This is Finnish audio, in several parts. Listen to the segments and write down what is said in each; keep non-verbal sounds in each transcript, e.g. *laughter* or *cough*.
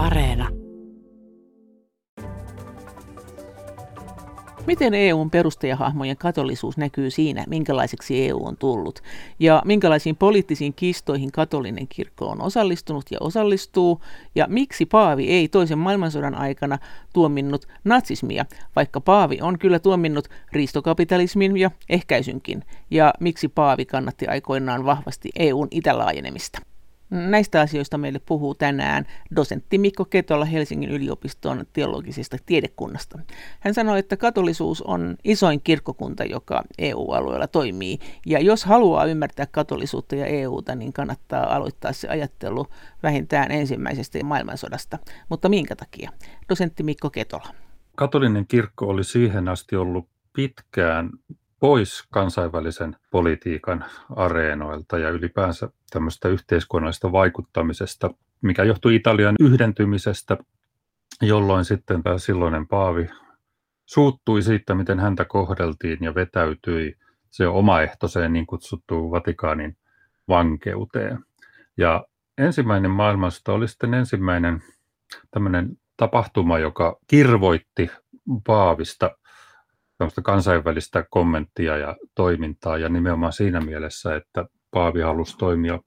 Areena. Miten EUn perustajahahmojen katolisuus näkyy siinä, minkälaiseksi EU on tullut? Ja minkälaisiin poliittisiin kistoihin katolinen kirkko on osallistunut ja osallistuu? Ja miksi Paavi ei toisen maailmansodan aikana tuominnut natsismia, vaikka Paavi on kyllä tuominnut riistokapitalismin ja ehkäisynkin? Ja miksi Paavi kannatti aikoinaan vahvasti EUn itälaajenemista? Näistä asioista meille puhuu tänään dosentti Mikko Ketola Helsingin yliopiston teologisesta tiedekunnasta. Hän sanoi, että katolisuus on isoin kirkkokunta, joka EU-alueella toimii. Ja jos haluaa ymmärtää katolisuutta ja EUta, niin kannattaa aloittaa se ajattelu vähintään ensimmäisestä maailmansodasta. Mutta minkä takia? Dosentti Mikko Ketola. Katolinen kirkko oli siihen asti ollut pitkään pois kansainvälisen politiikan areenoilta ja ylipäänsä tämmöistä yhteiskunnallisesta vaikuttamisesta, mikä johtui Italian yhdentymisestä, jolloin sitten tämä silloinen paavi suuttui siitä, miten häntä kohdeltiin ja vetäytyi se omaehtoiseen niin kutsuttuun Vatikaanin vankeuteen. Ja ensimmäinen maailmasta oli sitten ensimmäinen tämmöinen tapahtuma, joka kirvoitti paavista kansainvälistä kommenttia ja toimintaa ja nimenomaan siinä mielessä, että Paavi halusi toimia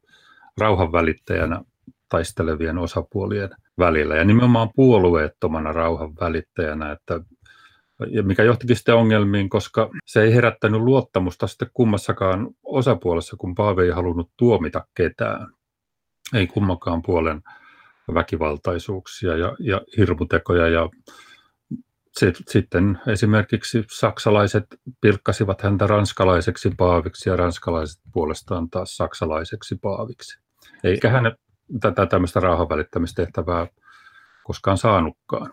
rauhanvälittäjänä taistelevien osapuolien välillä ja nimenomaan puolueettomana rauhan välittäjänä, että mikä johtikin sitten ongelmiin, koska se ei herättänyt luottamusta sitten kummassakaan osapuolessa, kun Paavi ei halunnut tuomita ketään. Ei kummakaan puolen väkivaltaisuuksia ja, ja hirmutekoja ja sitten esimerkiksi saksalaiset pilkkasivat häntä ranskalaiseksi paaviksi ja ranskalaiset puolestaan taas saksalaiseksi paaviksi. Eikä hän tätä tämmöistä rauhanvälittämistehtävää koskaan saanutkaan.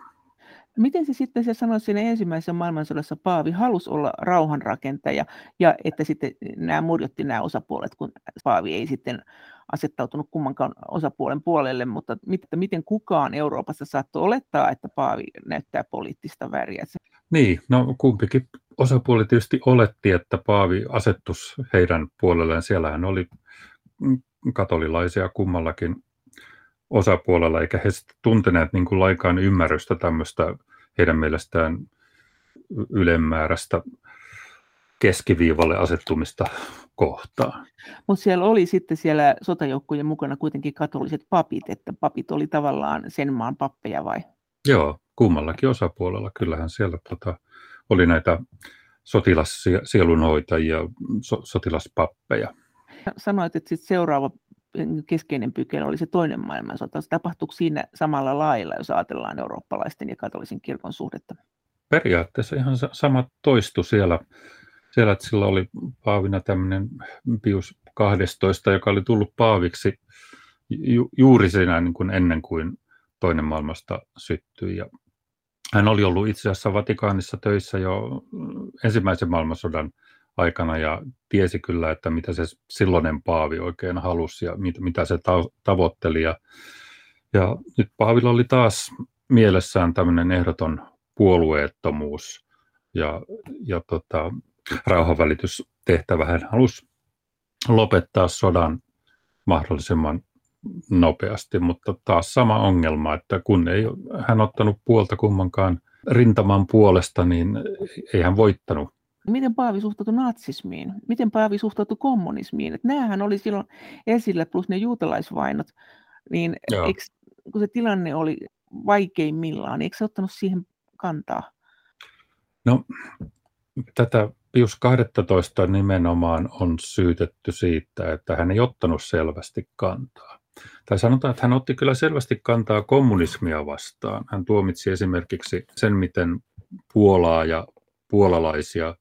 Miten se sitten se sanoi siinä ensimmäisessä maailmansodassa Paavi halusi olla rauhanrakentaja ja että sitten nämä murjotti nämä osapuolet, kun Paavi ei sitten asettautunut kummankaan osapuolen puolelle, mutta miten kukaan Euroopassa saattoi olettaa, että Paavi näyttää poliittista väriä? Niin, no kumpikin osapuoli tietysti oletti, että Paavi asettus heidän puolelleen. Siellähän oli katolilaisia kummallakin osapuolella, eikä he tunteneet niin kuin laikaan ymmärrystä tämmöistä heidän mielestään ylemmääräistä keskiviivalle asettumista kohtaan. Mutta siellä oli sitten siellä sotajoukkojen mukana kuitenkin katoliset papit, että papit oli tavallaan sen maan pappeja vai? Joo, kummallakin osapuolella. Kyllähän siellä tota, oli näitä sotilassielunhoitajia, so, sotilaspappeja. Sanoit, että sit seuraava keskeinen pykälä oli se toinen maailmansota. Tapahtuiko siinä samalla lailla, jos ajatellaan eurooppalaisten ja katolisen kirkon suhdetta? Periaatteessa ihan sama toistu siellä siellä, että sillä oli paavina tämmöinen Pius 12, joka oli tullut paaviksi ju, juuri siinä niin kuin ennen kuin toinen maailmasta syttyi. Ja hän oli ollut itse asiassa Vatikaanissa töissä jo ensimmäisen maailmansodan aikana ja tiesi kyllä, että mitä se silloinen paavi oikein halusi ja mit, mitä se ta- tavoitteli. Ja, ja nyt paavilla oli taas mielessään tämmöinen ehdoton puolueettomuus ja, ja tota, rauhanvälitystehtävä. Hän halusi lopettaa sodan mahdollisimman nopeasti, mutta taas sama ongelma, että kun ei hän ottanut puolta kummankaan rintaman puolesta, niin ei hän voittanut. Miten Paavi suhtautui natsismiin? Miten Paavi suhtautui kommunismiin? Että nämähän oli silloin esillä, plus ne juutalaisvainot. Niin eikö, kun se tilanne oli vaikeimmillaan, niin eikö se ottanut siihen kantaa? No, tätä Pius 12 nimenomaan on syytetty siitä, että hän ei ottanut selvästi kantaa. Tai sanotaan, että hän otti kyllä selvästi kantaa kommunismia vastaan. Hän tuomitsi esimerkiksi sen, miten Puolaa ja puolalaisia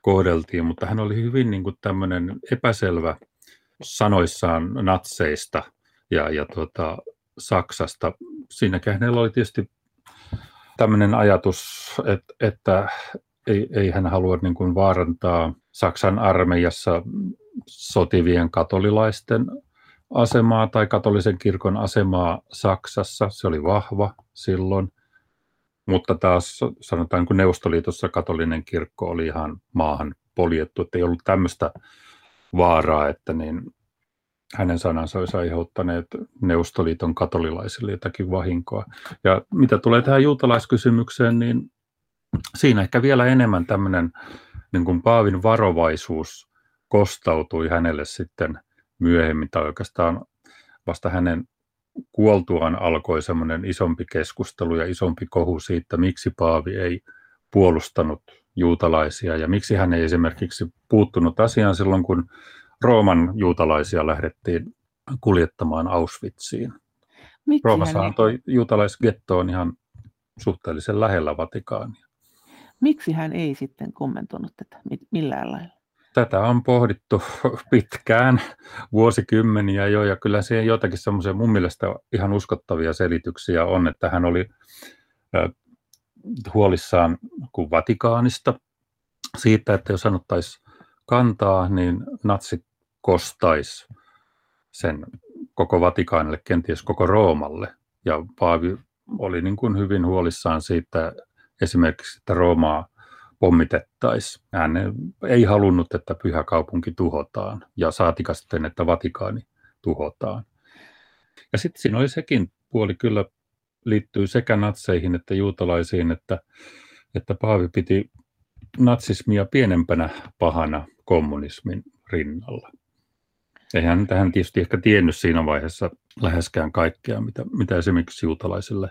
kohdeltiin, mutta hän oli hyvin niin kuin tämmöinen epäselvä sanoissaan natseista ja, ja tuota, Saksasta. Siinäkin hänellä oli tietysti tämmöinen ajatus, että, että ei, ei hän halua niin kuin vaarantaa Saksan armeijassa sotivien katolilaisten asemaa tai katolisen kirkon asemaa Saksassa. Se oli vahva silloin. Mutta taas sanotaan, kun Neuvostoliitossa katolinen kirkko oli ihan maahan poljettu, että ei ollut tämmöistä vaaraa, että niin hänen sanansa olisi aiheuttaneet Neuvostoliiton katolilaisille jotakin vahinkoa. Ja mitä tulee tähän juutalaiskysymykseen, niin siinä ehkä vielä enemmän tämmöinen niin kuin Paavin varovaisuus kostautui hänelle sitten myöhemmin, tai oikeastaan vasta hänen kuoltuaan alkoi semmoinen isompi keskustelu ja isompi kohu siitä, miksi Paavi ei puolustanut juutalaisia ja miksi hän ei esimerkiksi puuttunut asiaan silloin, kun Rooman juutalaisia lähdettiin kuljettamaan Auschwitziin. Miksi Roomassa antoi juutalaisgettoon ihan suhteellisen lähellä Vatikaania. Miksi hän ei sitten kommentoinut tätä millään lailla? Tätä on pohdittu *laughs* pitkään, vuosikymmeniä jo, ja kyllä siihen jotakin semmoisia mun mielestä ihan uskottavia selityksiä on, että hän oli huolissaan kuin Vatikaanista siitä, että jos sanottaisiin kantaa, niin natsit kostaisi sen koko Vatikaanille, kenties koko Roomalle. Ja Paavi oli niin kuin hyvin huolissaan siitä esimerkiksi, että Roomaa pommitettaisiin. Hän ei halunnut, että pyhä kaupunki tuhotaan ja saatika sitten, että Vatikaani tuhotaan. Ja sitten siinä oli sekin puoli kyllä liittyy sekä natseihin että juutalaisiin, että, että Paavi piti natsismia pienempänä pahana kommunismin rinnalla. Eihän tähän tietysti ehkä tiennyt siinä vaiheessa läheskään kaikkea, mitä, mitä esimerkiksi juutalaisille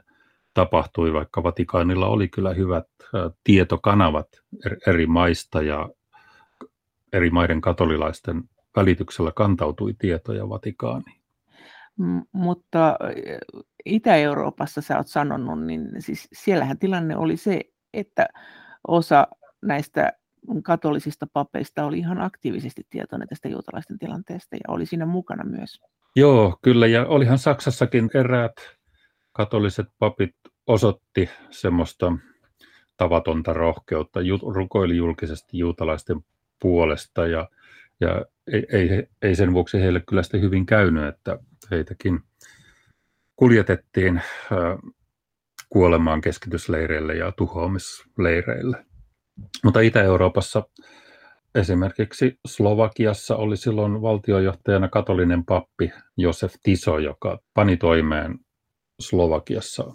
tapahtui, vaikka Vatikaanilla oli kyllä hyvät tietokanavat eri maista ja eri maiden katolilaisten välityksellä kantautui tietoja Vatikaaniin. M- mutta Itä-Euroopassa sä oot sanonut, niin siis siellähän tilanne oli se, että osa näistä katolisista papeista oli ihan aktiivisesti tietoinen tästä juutalaisten tilanteesta ja oli siinä mukana myös. Joo, kyllä. Ja olihan Saksassakin eräät katoliset papit osoitti semmoista tavatonta rohkeutta, rukoili julkisesti juutalaisten puolesta ja, ja ei, ei, ei sen vuoksi heille kyllä sitten hyvin käynyt, että heitäkin kuljetettiin kuolemaan keskitysleireille ja tuhoamisleireille. Mutta Itä-Euroopassa esimerkiksi Slovakiassa oli silloin valtiojohtajana katolinen pappi Josef Tiso, joka pani toimeen Slovakiassa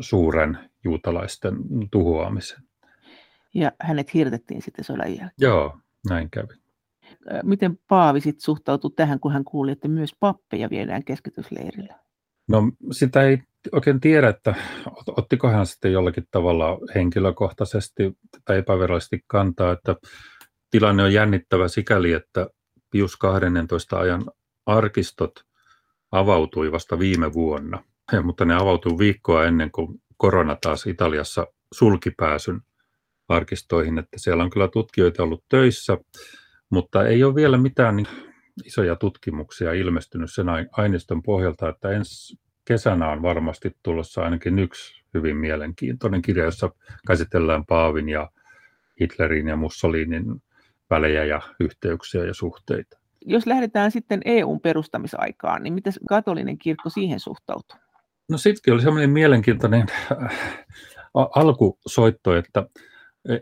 suuren juutalaisten tuhoamisen. Ja hänet hirtettiin sitten sodan jälkeen. Joo, näin kävi. Miten Paavi sitten suhtautui tähän, kun hän kuuli, että myös pappeja viedään keskitysleirillä? No sitä ei oikein tiedä, että ottiko hän sitten jollakin tavalla henkilökohtaisesti tai epävirallisesti kantaa, että tilanne on jännittävä sikäli, että Pius 12 ajan arkistot avautui vasta viime vuonna, mutta ne avautui viikkoa ennen kuin korona taas Italiassa sulki pääsyn arkistoihin, että siellä on kyllä tutkijoita ollut töissä, mutta ei ole vielä mitään niin isoja tutkimuksia ilmestynyt sen aineiston pohjalta, että ensi kesänä on varmasti tulossa ainakin yksi hyvin mielenkiintoinen kirja, jossa käsitellään Paavin ja Hitlerin ja Mussolinin välejä ja yhteyksiä ja suhteita. Jos lähdetään sitten EUn perustamisaikaan, niin miten katolinen kirkko siihen suhtautuu? No sittenkin oli semmoinen mielenkiintoinen äh, alkusoitto, että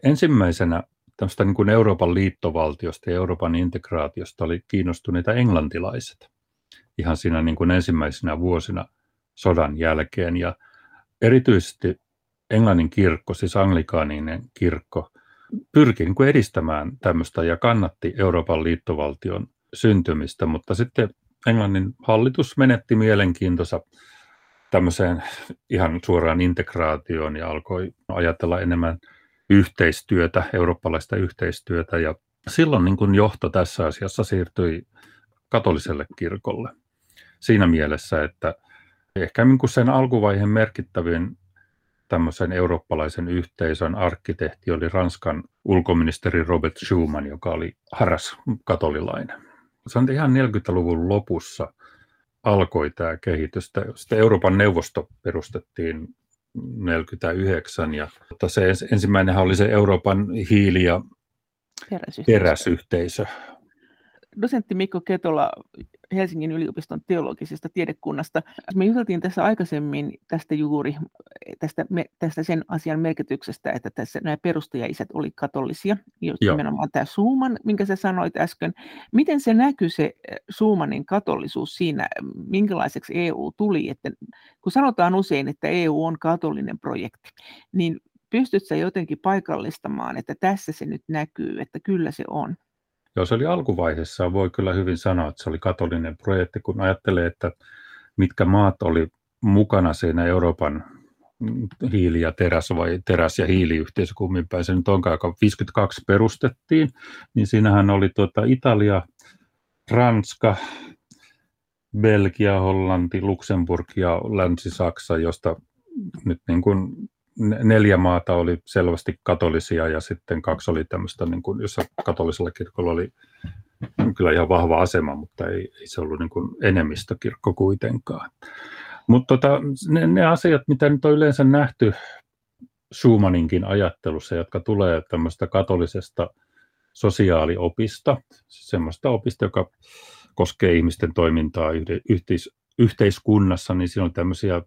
ensimmäisenä tämmöistä niin kuin Euroopan liittovaltiosta ja Euroopan integraatiosta oli kiinnostuneita englantilaiset ihan siinä niin kuin ensimmäisenä vuosina sodan jälkeen. Ja erityisesti Englannin kirkko, siis anglikaaninen kirkko, pyrki niin kuin edistämään tämmöistä ja kannatti Euroopan liittovaltion syntymistä, mutta sitten Englannin hallitus menetti mielenkiintonsa tämmöiseen ihan suoraan integraatioon ja alkoi ajatella enemmän yhteistyötä, eurooppalaista yhteistyötä. Ja silloin niin kuin johto tässä asiassa siirtyi katoliselle kirkolle. Siinä mielessä, että ehkä niin kuin sen alkuvaiheen merkittävin tämmöisen eurooppalaisen yhteisön arkkitehti oli Ranskan ulkoministeri Robert Schuman, joka oli harras katolilainen. Se on ihan 40-luvun lopussa alkoi tämä kehitys. Sitten Euroopan neuvosto perustettiin 49 ja se ensimmäinen oli se Euroopan hiili- ja teräsyhteisö. Dosentti Mikko Ketola, Helsingin yliopiston teologisesta tiedekunnasta. Me juteltiin tässä aikaisemmin tästä juuri, tästä, tästä sen asian merkityksestä, että tässä nämä perustajaisät oli katolisia, nimenomaan tämä Suuman, minkä sä sanoit äsken. Miten se näkyy se Suumanin katollisuus siinä, minkälaiseksi EU tuli? Että kun sanotaan usein, että EU on katolinen projekti, niin pystytkö jotenkin paikallistamaan, että tässä se nyt näkyy, että kyllä se on? Joo, se oli alkuvaiheessa, voi kyllä hyvin sanoa, että se oli katolinen projekti, kun ajattelee, että mitkä maat oli mukana siinä Euroopan hiili- ja teräs- vai teräs- ja hiiliyhteisö, kummin päin se nyt onkaan, joka 52 perustettiin, niin siinähän oli tuota Italia, Ranska, Belgia, Hollanti, Luxemburg ja Länsi-Saksa, josta nyt niin kuin neljä maata oli selvästi katolisia ja sitten kaksi oli tämmöistä, niin kuin, jossa katolisella kirkolla oli kyllä ihan vahva asema, mutta ei, ei se ollut niin kuin enemmistökirkko kuitenkaan. Mutta tota, ne, ne asiat, mitä nyt on yleensä nähty Schumanninkin ajattelussa, jotka tulee tämmöistä katolisesta sosiaaliopista, semmoista opista, joka koskee ihmisten toimintaa yhteis- yhteiskunnassa, niin siinä on tämmöisiä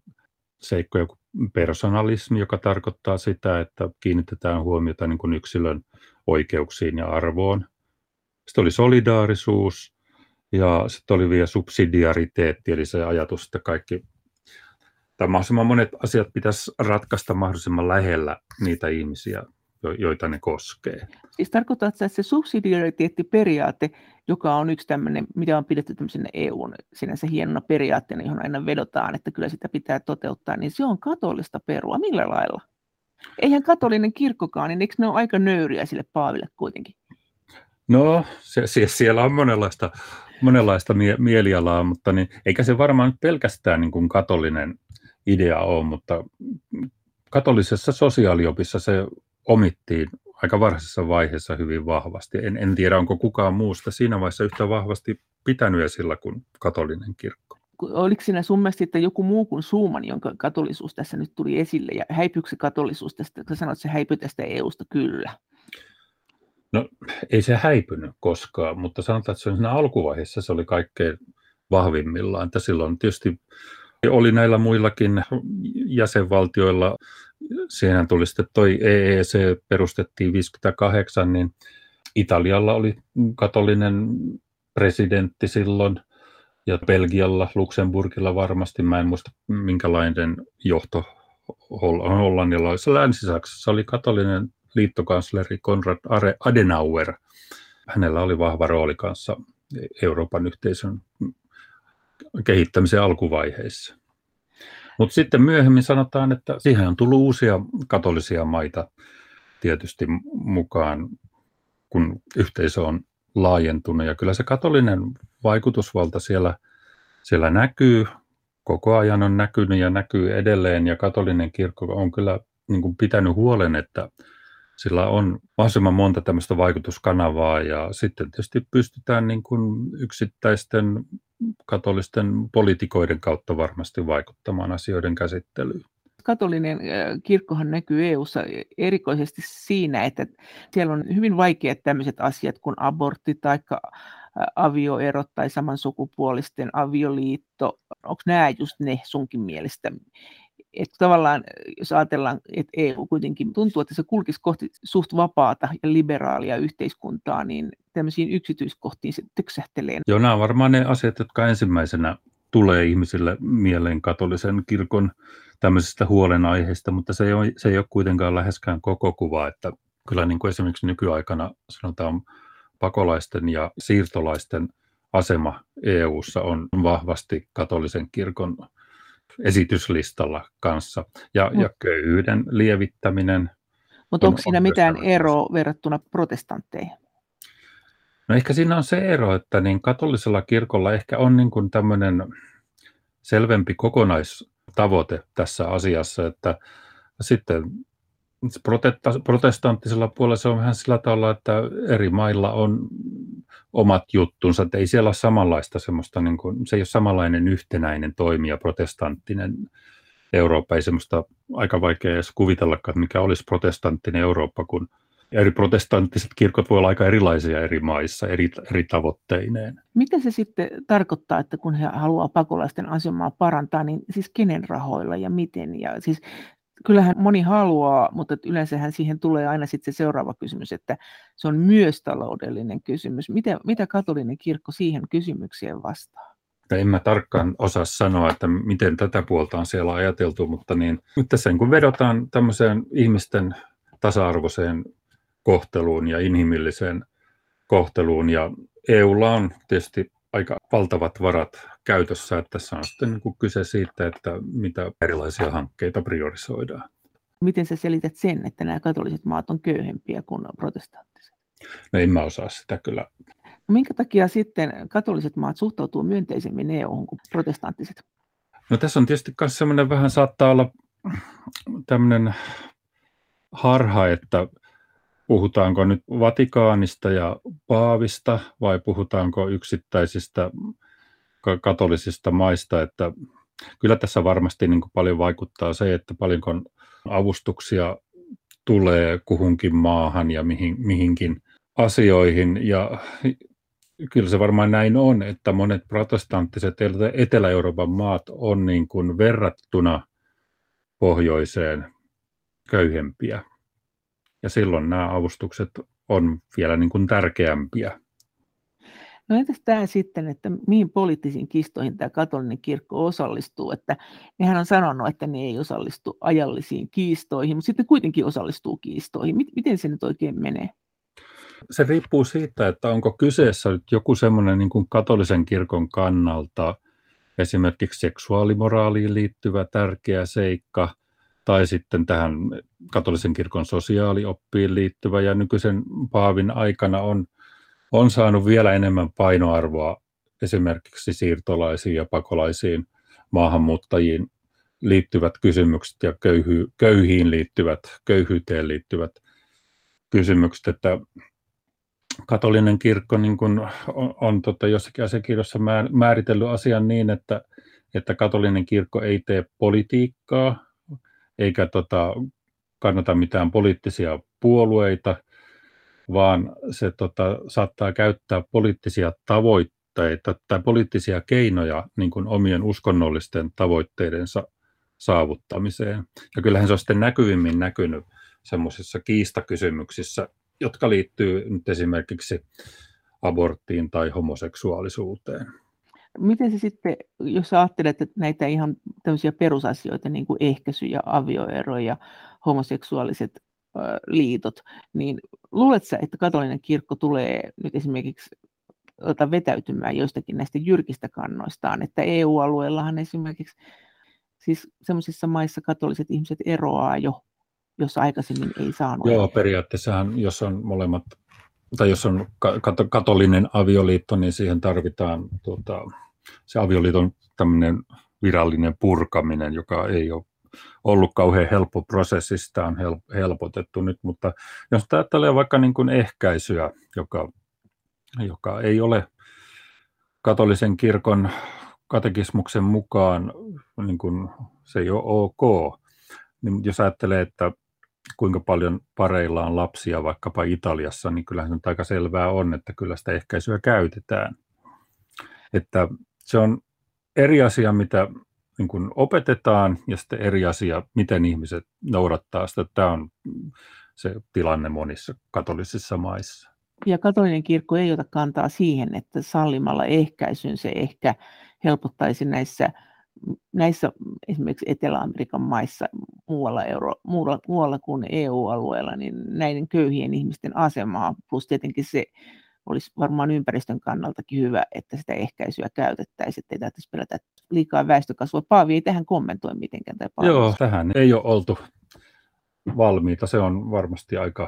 seikkoja kuin personalismi, joka tarkoittaa sitä, että kiinnitetään huomiota niin kuin yksilön oikeuksiin ja arvoon. Sitten oli solidaarisuus ja sitten oli vielä subsidiariteetti, eli se ajatus, että kaikki tai mahdollisimman monet asiat pitäisi ratkaista mahdollisimman lähellä niitä ihmisiä, joita ne koskee. Siis tarkoittaa, että se subsidiariteettiperiaate, joka on yksi tämmöinen, mitä on pidetty tämmöisenä EUn sinänsä hienona periaatteena, johon aina vedotaan, että kyllä sitä pitää toteuttaa, niin se on katolista perua. Millä lailla? Eihän katolinen kirkkokaan, niin eikö ne ole aika nöyriä sille Paaville kuitenkin? No, se, se, siellä on monenlaista, monenlaista mie- mielialaa, mutta niin, eikä se varmaan pelkästään niin kuin katolinen idea ole, mutta katolisessa sosiaaliopissa se omittiin aika varhaisessa vaiheessa hyvin vahvasti. En, en tiedä, onko kukaan muusta siinä vaiheessa yhtä vahvasti pitänyt esillä kuin katolinen kirkko. Oliko siinä sun mielestä sitten joku muu kuin Suuman, jonka katolisuus tässä nyt tuli esille, ja häipyykö se katolisuus tästä, kun sanoit, että se häipyi tästä EUsta kyllä? No ei se häipynyt koskaan, mutta sanotaan, että se siinä alkuvaiheessa se oli kaikkein vahvimmillaan. Että silloin tietysti oli näillä muillakin jäsenvaltioilla Siihen tuli sitten toi EEC, perustettiin 58, niin Italialla oli katolinen presidentti silloin, ja Belgialla, Luxemburgilla varmasti, mä en muista minkälainen johto Hollannilla oli. Länsi-Saksassa oli katolinen liittokansleri Konrad Adenauer. Hänellä oli vahva rooli kanssa Euroopan yhteisön kehittämisen alkuvaiheissa. Mutta sitten myöhemmin sanotaan, että siihen on tullut uusia katolisia maita tietysti mukaan, kun yhteisö on laajentunut. Ja kyllä se katolinen vaikutusvalta siellä, siellä näkyy, koko ajan on näkynyt ja näkyy edelleen. Ja katolinen kirkko on kyllä niin kuin pitänyt huolen, että sillä on mahdollisimman monta tämmöistä vaikutuskanavaa ja sitten tietysti pystytään niin kuin yksittäisten katolisten poliitikoiden kautta varmasti vaikuttamaan asioiden käsittelyyn. Katolinen kirkkohan näkyy EU:ssa erikoisesti siinä, että siellä on hyvin vaikeat tämmöiset asiat kuin abortti tai avioerot tai samansukupuolisten avioliitto. Onko nämä just ne sunkin mielestä, että tavallaan, jos ajatellaan, että EU kuitenkin tuntuu, että se kulkisi kohti suht vapaata ja liberaalia yhteiskuntaa, niin tämmöisiin yksityiskohtiin se töksähtelee. Joo, nämä on varmaan ne asiat, jotka ensimmäisenä tulee ihmisille mieleen katolisen kirkon tämmöisistä huolenaiheista, mutta se ei ole, se ei ole kuitenkaan läheskään koko kuva, että kyllä niin kuin esimerkiksi nykyaikana sanotaan pakolaisten ja siirtolaisten asema EU:ssa on vahvasti katolisen kirkon esityslistalla kanssa. Ja, mm. ja köyhyyden lievittäminen. Mutta onko siinä mitään eroa verrattuna protestantteihin? No ehkä siinä on se ero, että niin katolisella kirkolla ehkä on niin kuin tämmöinen selvempi kokonaistavoite tässä asiassa, että sitten protestanttisella puolella se on vähän sillä tavalla, että eri mailla on omat juttunsa, että ei siellä ole samanlaista semmoista, niin kuin, se ei ole samanlainen yhtenäinen toimija, protestanttinen Eurooppa, ei semmoista aika vaikea edes kuvitellakaan, että mikä olisi protestanttinen Eurooppa, kun eri protestanttiset kirkot voi olla aika erilaisia eri maissa, eri, eri tavoitteineen. Mitä se sitten tarkoittaa, että kun he haluaa pakolaisten asemaa parantaa, niin siis kenen rahoilla ja miten? Ja siis kyllähän moni haluaa, mutta yleensähän siihen tulee aina sitten se seuraava kysymys, että se on myös taloudellinen kysymys. Mitä, mitä katolinen kirkko siihen kysymykseen vastaa? En mä tarkkaan osaa sanoa, että miten tätä puolta on siellä ajateltu, mutta niin, nyt tässä kun vedotaan tämmöiseen ihmisten tasa-arvoiseen kohteluun ja inhimilliseen kohteluun. Ja EUlla on tietysti aika valtavat varat käytössä, että tässä on sitten niin kyse siitä, että mitä erilaisia hankkeita priorisoidaan. Miten sä selität sen, että nämä katoliset maat on köyhempiä kuin protestanttiset? No en mä osaa sitä kyllä. No minkä takia sitten katoliset maat suhtautuu myönteisemmin EU kuin protestanttiset? No tässä on tietysti myös semmoinen vähän saattaa olla tämmöinen harha, että puhutaanko nyt Vatikaanista ja Paavista vai puhutaanko yksittäisistä katolisista maista, että kyllä tässä varmasti niin kuin paljon vaikuttaa se, että paljonko avustuksia tulee kuhunkin maahan ja mihin, mihinkin asioihin. Ja kyllä se varmaan näin on, että monet protestanttiset Etelä-Euroopan maat on niin kuin verrattuna pohjoiseen köyhempiä. Ja silloin nämä avustukset on vielä niin kuin tärkeämpiä. No entäs tämä sitten, että mihin poliittisiin kistoihin tämä katolinen kirkko osallistuu, että nehän on sanonut, että ne ei osallistu ajallisiin kiistoihin, mutta sitten kuitenkin osallistuu kiistoihin. Miten se nyt oikein menee? Se riippuu siitä, että onko kyseessä nyt joku semmoinen niin kuin katolisen kirkon kannalta esimerkiksi seksuaalimoraaliin liittyvä tärkeä seikka – tai sitten tähän katolisen kirkon sosiaalioppiin liittyvä, ja nykyisen paavin aikana on, on saanut vielä enemmän painoarvoa esimerkiksi siirtolaisiin ja pakolaisiin maahanmuuttajiin liittyvät kysymykset ja köyhy, köyhiin liittyvät, köyhyyteen liittyvät kysymykset, että katolinen kirkko niin kuin on, on tota, jossakin asiakirjassa määritellyt asian niin, että, että katolinen kirkko ei tee politiikkaa, eikä tota, kannata mitään poliittisia puolueita, vaan se tota, saattaa käyttää poliittisia tavoitteita tai poliittisia keinoja niin kuin omien uskonnollisten tavoitteidensa saavuttamiseen. Ja kyllähän se on sitten näkyvimmin näkynyt semmoisissa kiistakysymyksissä, jotka liittyy nyt esimerkiksi aborttiin tai homoseksuaalisuuteen. Miten se sitten, jos ajattelet että näitä ihan tämmöisiä perusasioita, niin kuin ehkäisy ja avioero ja homoseksuaaliset liitot, niin luuletko sä, että katolinen kirkko tulee nyt esimerkiksi ota vetäytymään joistakin näistä jyrkistä kannoistaan, että EU-alueellahan esimerkiksi siis semmoisissa maissa katoliset ihmiset eroaa jo, jos aikaisemmin ei saanut. Joo, periaatteessa jos on molemmat tai jos on katolinen avioliitto, niin siihen tarvitaan tuota, se avioliiton tämmöinen virallinen purkaminen, joka ei ole ollut kauhean helppo prosessi, sitä on helpotettu nyt, mutta jos ajattelee vaikka niin kuin ehkäisyä, joka, joka ei ole katolisen kirkon katekismuksen mukaan, niin kuin se ei ole ok, niin jos ajattelee, että kuinka paljon pareilla on lapsia vaikkapa Italiassa, niin kyllähän se aika selvää on, että kyllä sitä ehkäisyä käytetään. Että se on eri asia, mitä niin kuin opetetaan, ja sitten eri asia, miten ihmiset noudattaa sitä. Tämä on se tilanne monissa katolisissa maissa. Ja katolinen kirkko ei ota kantaa siihen, että sallimalla ehkäisyn se ehkä helpottaisi näissä näissä esimerkiksi Etelä-Amerikan maissa muualla, euro, muualla, muualla kuin EU-alueella, niin näiden köyhien ihmisten asemaa, plus tietenkin se olisi varmaan ympäristön kannaltakin hyvä, että sitä ehkäisyä käytettäisiin, ettei tarvitsisi pelätä liikaa väestökasvua. Paavi ei tähän kommentoi mitenkään. Tai Joo, tähän ei ole oltu valmiita. Se on varmasti aika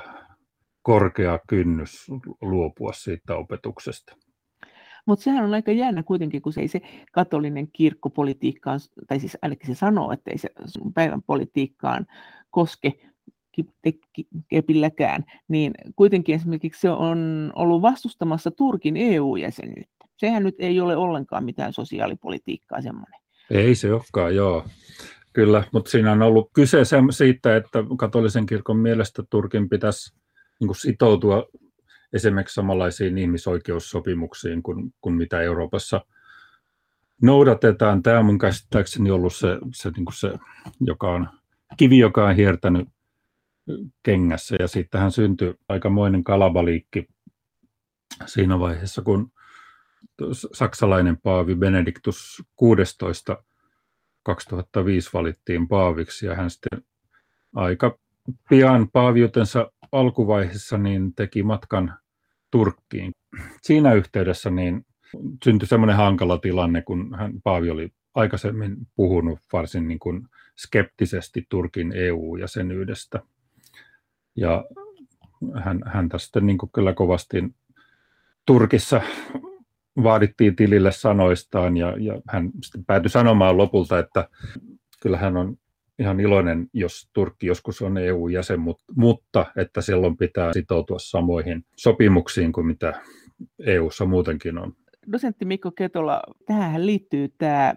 korkea kynnys luopua siitä opetuksesta. Mutta sehän on aika jännä kuitenkin, kun se ei se katolinen kirkko politiikkaan, tai siis ainakin se sanoo, että ei se päivän politiikkaan koske kepilläkään, niin kuitenkin esimerkiksi se on ollut vastustamassa Turkin EU-jäsenyyttä. Sehän nyt ei ole ollenkaan mitään sosiaalipolitiikkaa semmoinen. Ei se olekaan, joo. Kyllä, mutta siinä on ollut kyse siitä, että katolisen kirkon mielestä Turkin pitäisi niin sitoutua esimerkiksi samanlaisiin ihmisoikeussopimuksiin kuin, kuin mitä Euroopassa noudatetaan. Tämä on mun käsittääkseni ollut se, se, niin se joka on kivi, joka on hiertänyt kengässä. Ja sittenhän syntyi aikamoinen kalabaliikki siinä vaiheessa, kun saksalainen paavi Benediktus 16 2005 valittiin paaviksi ja hän sitten aika pian paaviutensa alkuvaiheessa niin teki matkan Turkkiin. Siinä yhteydessä niin syntyi semmoinen hankala tilanne, kun hän, Paavi oli aikaisemmin puhunut varsin niin kuin skeptisesti Turkin EU-jäsenyydestä. Ja hän, häntä sitten niin kyllä kovasti Turkissa vaadittiin tilille sanoistaan ja, ja hän sitten päätyi sanomaan lopulta, että kyllä hän on ihan iloinen, jos Turkki joskus on EU-jäsen, mutta että silloin pitää sitoutua samoihin sopimuksiin kuin mitä EU:ssa muutenkin on. Dosentti Mikko Ketola, tähän liittyy tämä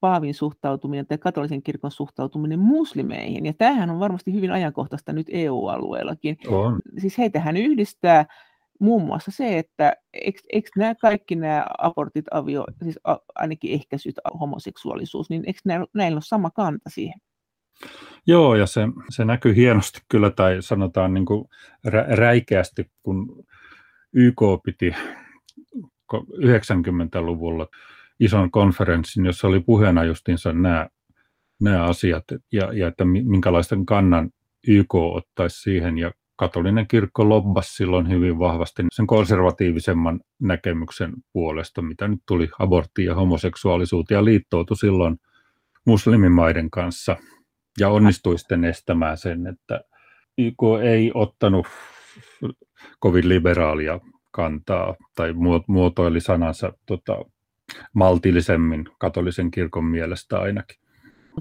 Paavin suhtautuminen tai katolisen kirkon suhtautuminen muslimeihin, ja tämähän on varmasti hyvin ajankohtaista nyt EU-alueellakin. On. Siis heitähän yhdistää muun muassa se, että eikö, eikö nämä kaikki nämä abortit, avio, siis a, ainakin ehkäisyt, homoseksuaalisuus, niin eikö näillä, näillä ole sama kanta siihen? Joo, ja se, se näkyy hienosti kyllä, tai sanotaan niin kuin rä, räikeästi, kun YK piti 90-luvulla ison konferenssin, jossa oli puheena justiinsa nämä, nämä asiat, ja, ja että minkälaisten kannan YK ottaisi siihen, ja katolinen kirkko lobbasi silloin hyvin vahvasti sen konservatiivisemman näkemyksen puolesta, mitä nyt tuli aborttiin ja homoseksuaalisuuteen, ja liittoutui silloin muslimimaiden kanssa – ja onnistui sitten estämään sen, että YK ei ottanut kovin liberaalia kantaa tai muotoili sanansa tota, maltillisemmin katolisen kirkon mielestä ainakin.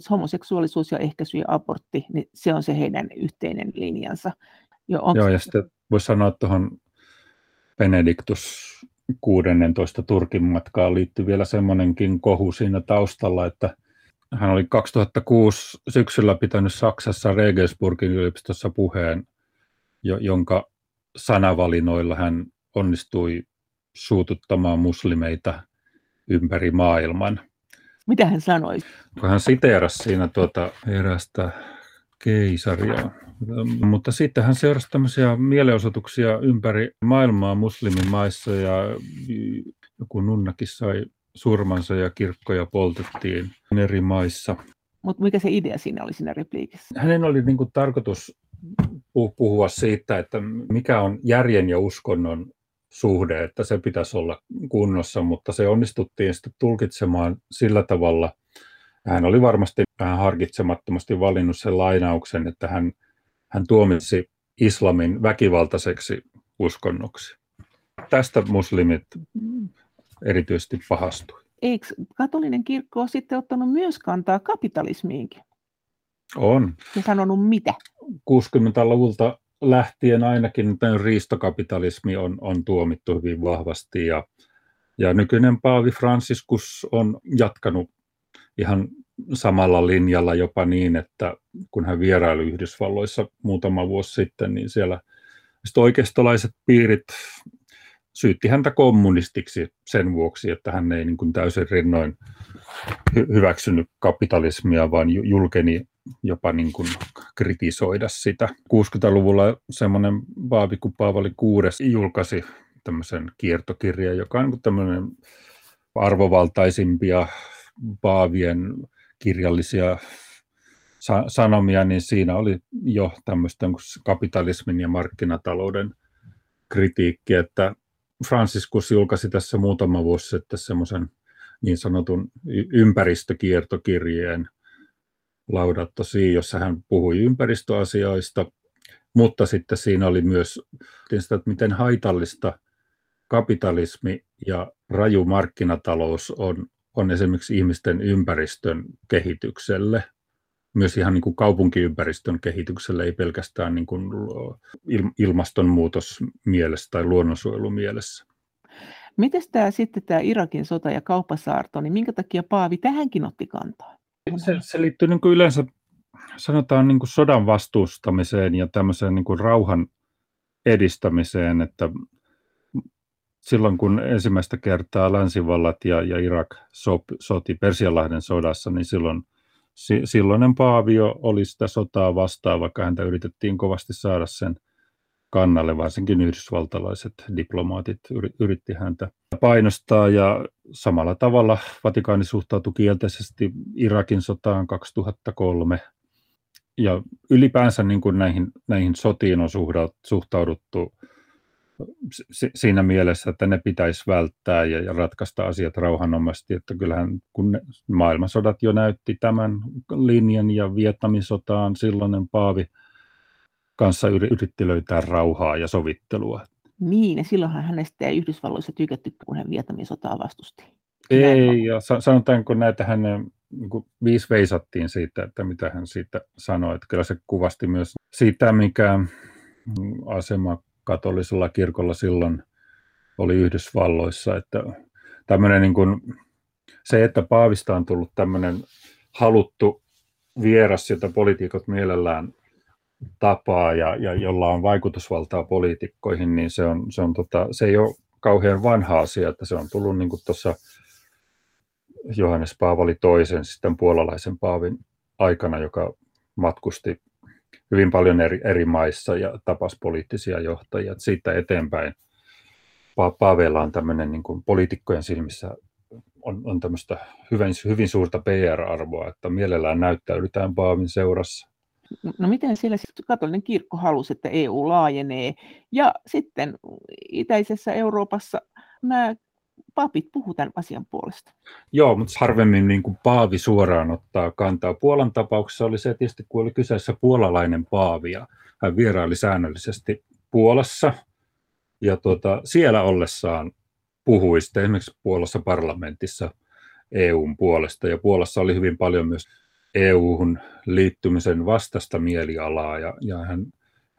Homoseksuaalisuus ja ehkäisy ja abortti, niin se on se heidän yhteinen linjansa. Jo, onks... Joo, ja sitten voisi sanoa tuohon Benediktus 16 Turkin matkaan liittyy vielä semmoinenkin kohu siinä taustalla, että hän oli 2006 syksyllä pitänyt Saksassa Regensburgin yliopistossa puheen, jonka sanavalinoilla hän onnistui suututtamaan muslimeita ympäri maailman. Mitä hän sanoi? Kun hän siteerasi siinä tuota erästä keisaria. Mutta sitten hän seurasi tämmöisiä mielenosoituksia ympäri maailmaa muslimimaissa ja joku nunnakin sai surmansa ja kirkkoja poltettiin eri maissa. Mutta mikä se idea siinä oli siinä repliikissä? Hänen oli niin kuin tarkoitus puhua siitä, että mikä on järjen ja uskonnon suhde, että se pitäisi olla kunnossa, mutta se onnistuttiin sitten tulkitsemaan sillä tavalla. Hän oli varmasti vähän harkitsemattomasti valinnut sen lainauksen, että hän, hän tuomitsi islamin väkivaltaiseksi uskonnoksi. Tästä muslimit erityisesti pahastui. Eikö katolinen kirkko ole sitten ottanut myös kantaa kapitalismiinkin? On. Ja sanonut mitä? 60-luvulta lähtien ainakin tämän riistokapitalismi on, on tuomittu hyvin vahvasti ja, ja nykyinen Paavi Franciscus on jatkanut ihan samalla linjalla jopa niin, että kun hän vieraili Yhdysvalloissa muutama vuosi sitten, niin siellä oikeistolaiset piirit syytti häntä kommunistiksi sen vuoksi, että hän ei niin kuin täysin rinnoin hy- hyväksynyt kapitalismia, vaan julkeni jopa niin kuin kritisoida sitä. 60-luvulla semmoinen Paavi kuin Paavali VI julkaisi tämmöisen kiertokirjan, joka on niin tämmöinen arvovaltaisimpia Paavien kirjallisia sanomia, niin siinä oli jo tämmöistä kapitalismin ja markkinatalouden kritiikki, että Franciscus julkaisi tässä muutama vuosi sitten semmoisen niin sanotun ympäristökiertokirjeen Laudatto Si, jossa hän puhui ympäristöasioista, mutta sitten siinä oli myös sitä, että miten haitallista kapitalismi ja raju markkinatalous on, on esimerkiksi ihmisten ympäristön kehitykselle – myös ihan niin kuin kaupunkiympäristön kehitykselle, ei pelkästään niin kuin ilmastonmuutos mielessä tai luonnonsuojelumielessä. Miten tämä sitten tämä Irakin sota ja kauppasaarto, niin minkä takia Paavi tähänkin otti kantaa? Se, se liittyy niin kuin yleensä sanotaan niin kuin sodan vastustamiseen ja tämmöiseen niin kuin rauhan edistämiseen, että silloin kun ensimmäistä kertaa länsivallat ja, ja Irak sop, soti Persianlahden sodassa, niin silloin si, silloinen Paavio oli sitä sotaa vastaan, vaikka häntä yritettiin kovasti saada sen kannalle, varsinkin yhdysvaltalaiset diplomaatit yritti häntä painostaa ja samalla tavalla Vatikaani suhtautui kielteisesti Irakin sotaan 2003 ja ylipäänsä niin kuin näihin, näihin sotiin on suhtauduttu siinä mielessä, että ne pitäisi välttää ja, ratkaista asiat rauhanomaisesti, että kyllähän kun ne, maailmansodat jo näytti tämän linjan ja Vietnamin sotaan silloinen Paavi kanssa yritti löytää rauhaa ja sovittelua. Niin, ja silloinhan hänestä ei Yhdysvalloissa tykätty, kun hän Vietnamin sotaa vastusti. Ei, ja sanotaanko näitä hänen niin viisi veisattiin siitä, että mitä hän siitä sanoi. Että kyllä se kuvasti myös siitä, mikä asema katolisella kirkolla silloin oli Yhdysvalloissa. Että tämmöinen niin kuin, se, että Paavista on tullut tämmöinen haluttu vieras, jota poliitikot mielellään tapaa ja, ja jolla on vaikutusvaltaa poliitikkoihin, niin se, on, se, on tota, se ei ole kauhean vanha asia, että se on tullut niin tuossa Johannes Paavali toisen, sitten puolalaisen Paavin aikana, joka matkusti hyvin paljon eri, eri maissa ja tapasi poliittisia johtajia. Siitä eteenpäin pa- Paavella on tämmöinen niin kuin poliitikkojen silmissä on, on tämmöistä hyvin, hyvin suurta PR-arvoa, että mielellään näyttäydytään Paavin seurassa. No miten siellä siis katolinen kirkko halusi, että EU laajenee? Ja sitten itäisessä Euroopassa nämä papit puhuu tämän asian puolesta. Joo, mutta harvemmin niin kuin paavi suoraan ottaa kantaa. Puolan tapauksessa oli se tietysti, kun oli kyseessä puolalainen paavi ja hän vieraili säännöllisesti Puolassa ja tuota, siellä ollessaan puhui sitten esimerkiksi Puolassa parlamentissa EUn puolesta ja Puolassa oli hyvin paljon myös EUhun liittymisen vastasta mielialaa ja, ja hän,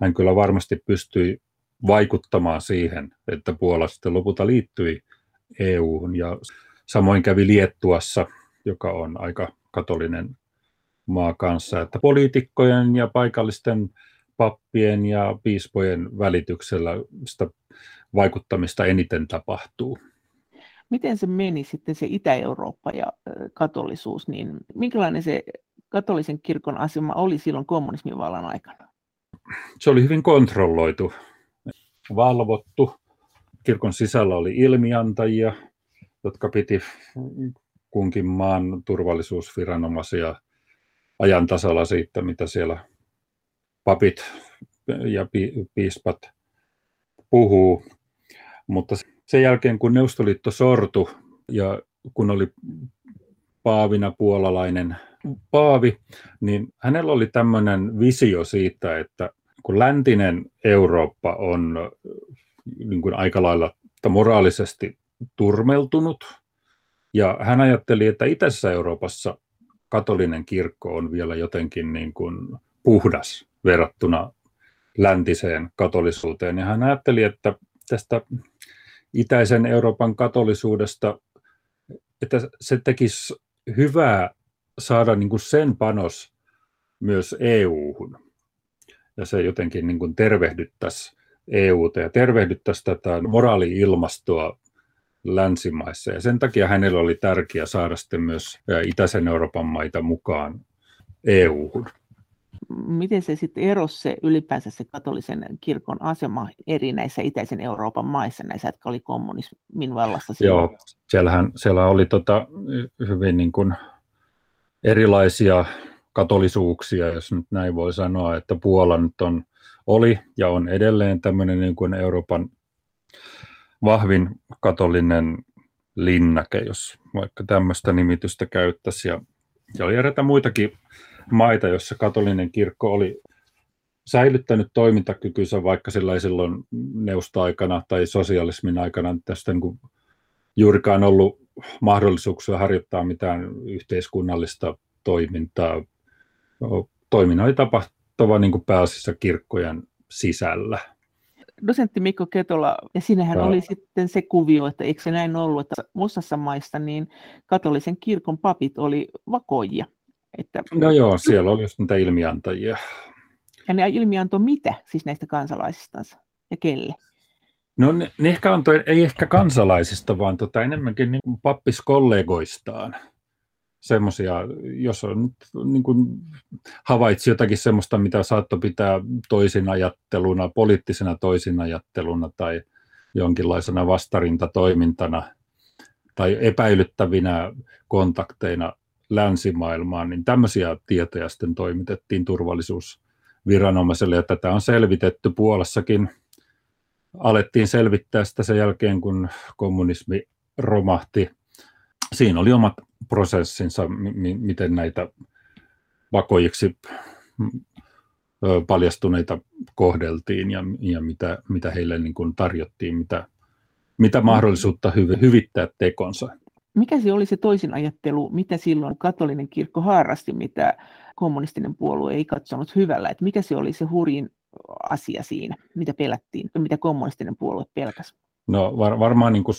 hän kyllä varmasti pystyi vaikuttamaan siihen, että Puola sitten lopulta liittyi EU-hun ja samoin kävi Liettuassa, joka on aika katolinen maa kanssa, että poliitikkojen ja paikallisten pappien ja piispojen välityksellä sitä vaikuttamista eniten tapahtuu. Miten se meni sitten se Itä-Eurooppa ja katolisuus, niin minkälainen se katolisen kirkon asema oli silloin kommunismin vallan aikana? Se oli hyvin kontrolloitu, valvottu kirkon sisällä oli ilmiantajia, jotka piti kunkin maan turvallisuusviranomaisia ajan tasalla siitä, mitä siellä papit ja piispat puhuu. Mutta sen jälkeen, kun Neuvostoliitto sortu ja kun oli paavina puolalainen paavi, niin hänellä oli tämmöinen visio siitä, että kun läntinen Eurooppa on niin kuin aika lailla moraalisesti turmeltunut. Ja hän ajatteli, että itässä Euroopassa katolinen kirkko on vielä jotenkin niin kuin puhdas verrattuna läntiseen katolisuuteen. Ja hän ajatteli, että tästä itäisen Euroopan katolisuudesta, että se tekisi hyvää saada niin kuin sen panos myös EU-hun. Ja se jotenkin niin kuin tervehdyttäisi EUta ja tervehdyttäisi tätä moraali-ilmastoa länsimaissa. Ja sen takia hänellä oli tärkeää saada sitten myös itäisen Euroopan maita mukaan EU-hun. Miten se sitten erosi se ylipäänsä se katolisen kirkon asema eri näissä itäisen Euroopan maissa, näissä, jotka oli kommunismin vallassa? Silloin? Joo, siellähän, siellä oli tota, hyvin niin kuin erilaisia katolisuuksia, jos nyt näin voi sanoa, että Puola nyt on oli ja on edelleen tämmöinen niin kuin Euroopan vahvin katolinen linnake, jos vaikka tämmöistä nimitystä käyttäisi. Ja, ja oli eräitä muitakin maita, joissa katolinen kirkko oli säilyttänyt toimintakykynsä vaikka sillä silloin neustoaikana tai sosialismin aikana tästä niin kuin juurikaan ollut mahdollisuuksia harjoittaa mitään yhteiskunnallista toimintaa. Toiminnan oli tapahtuva niin kuin pääasiassa kirkkojen sisällä. Dosentti Mikko Ketola, ja sinähän ja. oli sitten se kuvio, että eikö se näin ollut, että osassa maista niin katolisen kirkon papit oli vakoijia. Että... No joo, siellä oli just niitä ilmiantajia. Ja ne ilmiantoi mitä siis näistä kansalaisistansa? ja kelle? No ne, ne ehkä antoi, ei ehkä kansalaisista, vaan tota, enemmänkin niin pappiskollegoistaan. Semmoisia, jos on niin kuin havaitsi jotakin semmoista, mitä saattoi pitää toisinajatteluna, poliittisena toisinajatteluna tai jonkinlaisena vastarintatoimintana tai epäilyttävinä kontakteina länsimaailmaan, niin tämmöisiä tietoja sitten toimitettiin turvallisuusviranomaiselle, ja tätä on selvitetty Puolassakin. Alettiin selvittää sitä sen jälkeen, kun kommunismi romahti. Siinä oli omat prosessinsa, miten näitä vakojiksi paljastuneita kohdeltiin ja, ja mitä, mitä heille niin kuin tarjottiin, mitä, mitä mahdollisuutta hyvittää tekonsa. Mikä se oli se toisin ajattelu, mitä silloin katolinen kirkko harrasti, mitä kommunistinen puolue ei katsonut hyvällä? Että mikä se oli se hurjin asia siinä, mitä pelättiin, mitä kommunistinen puolue pelkäsi? No var, varmaan niin kuin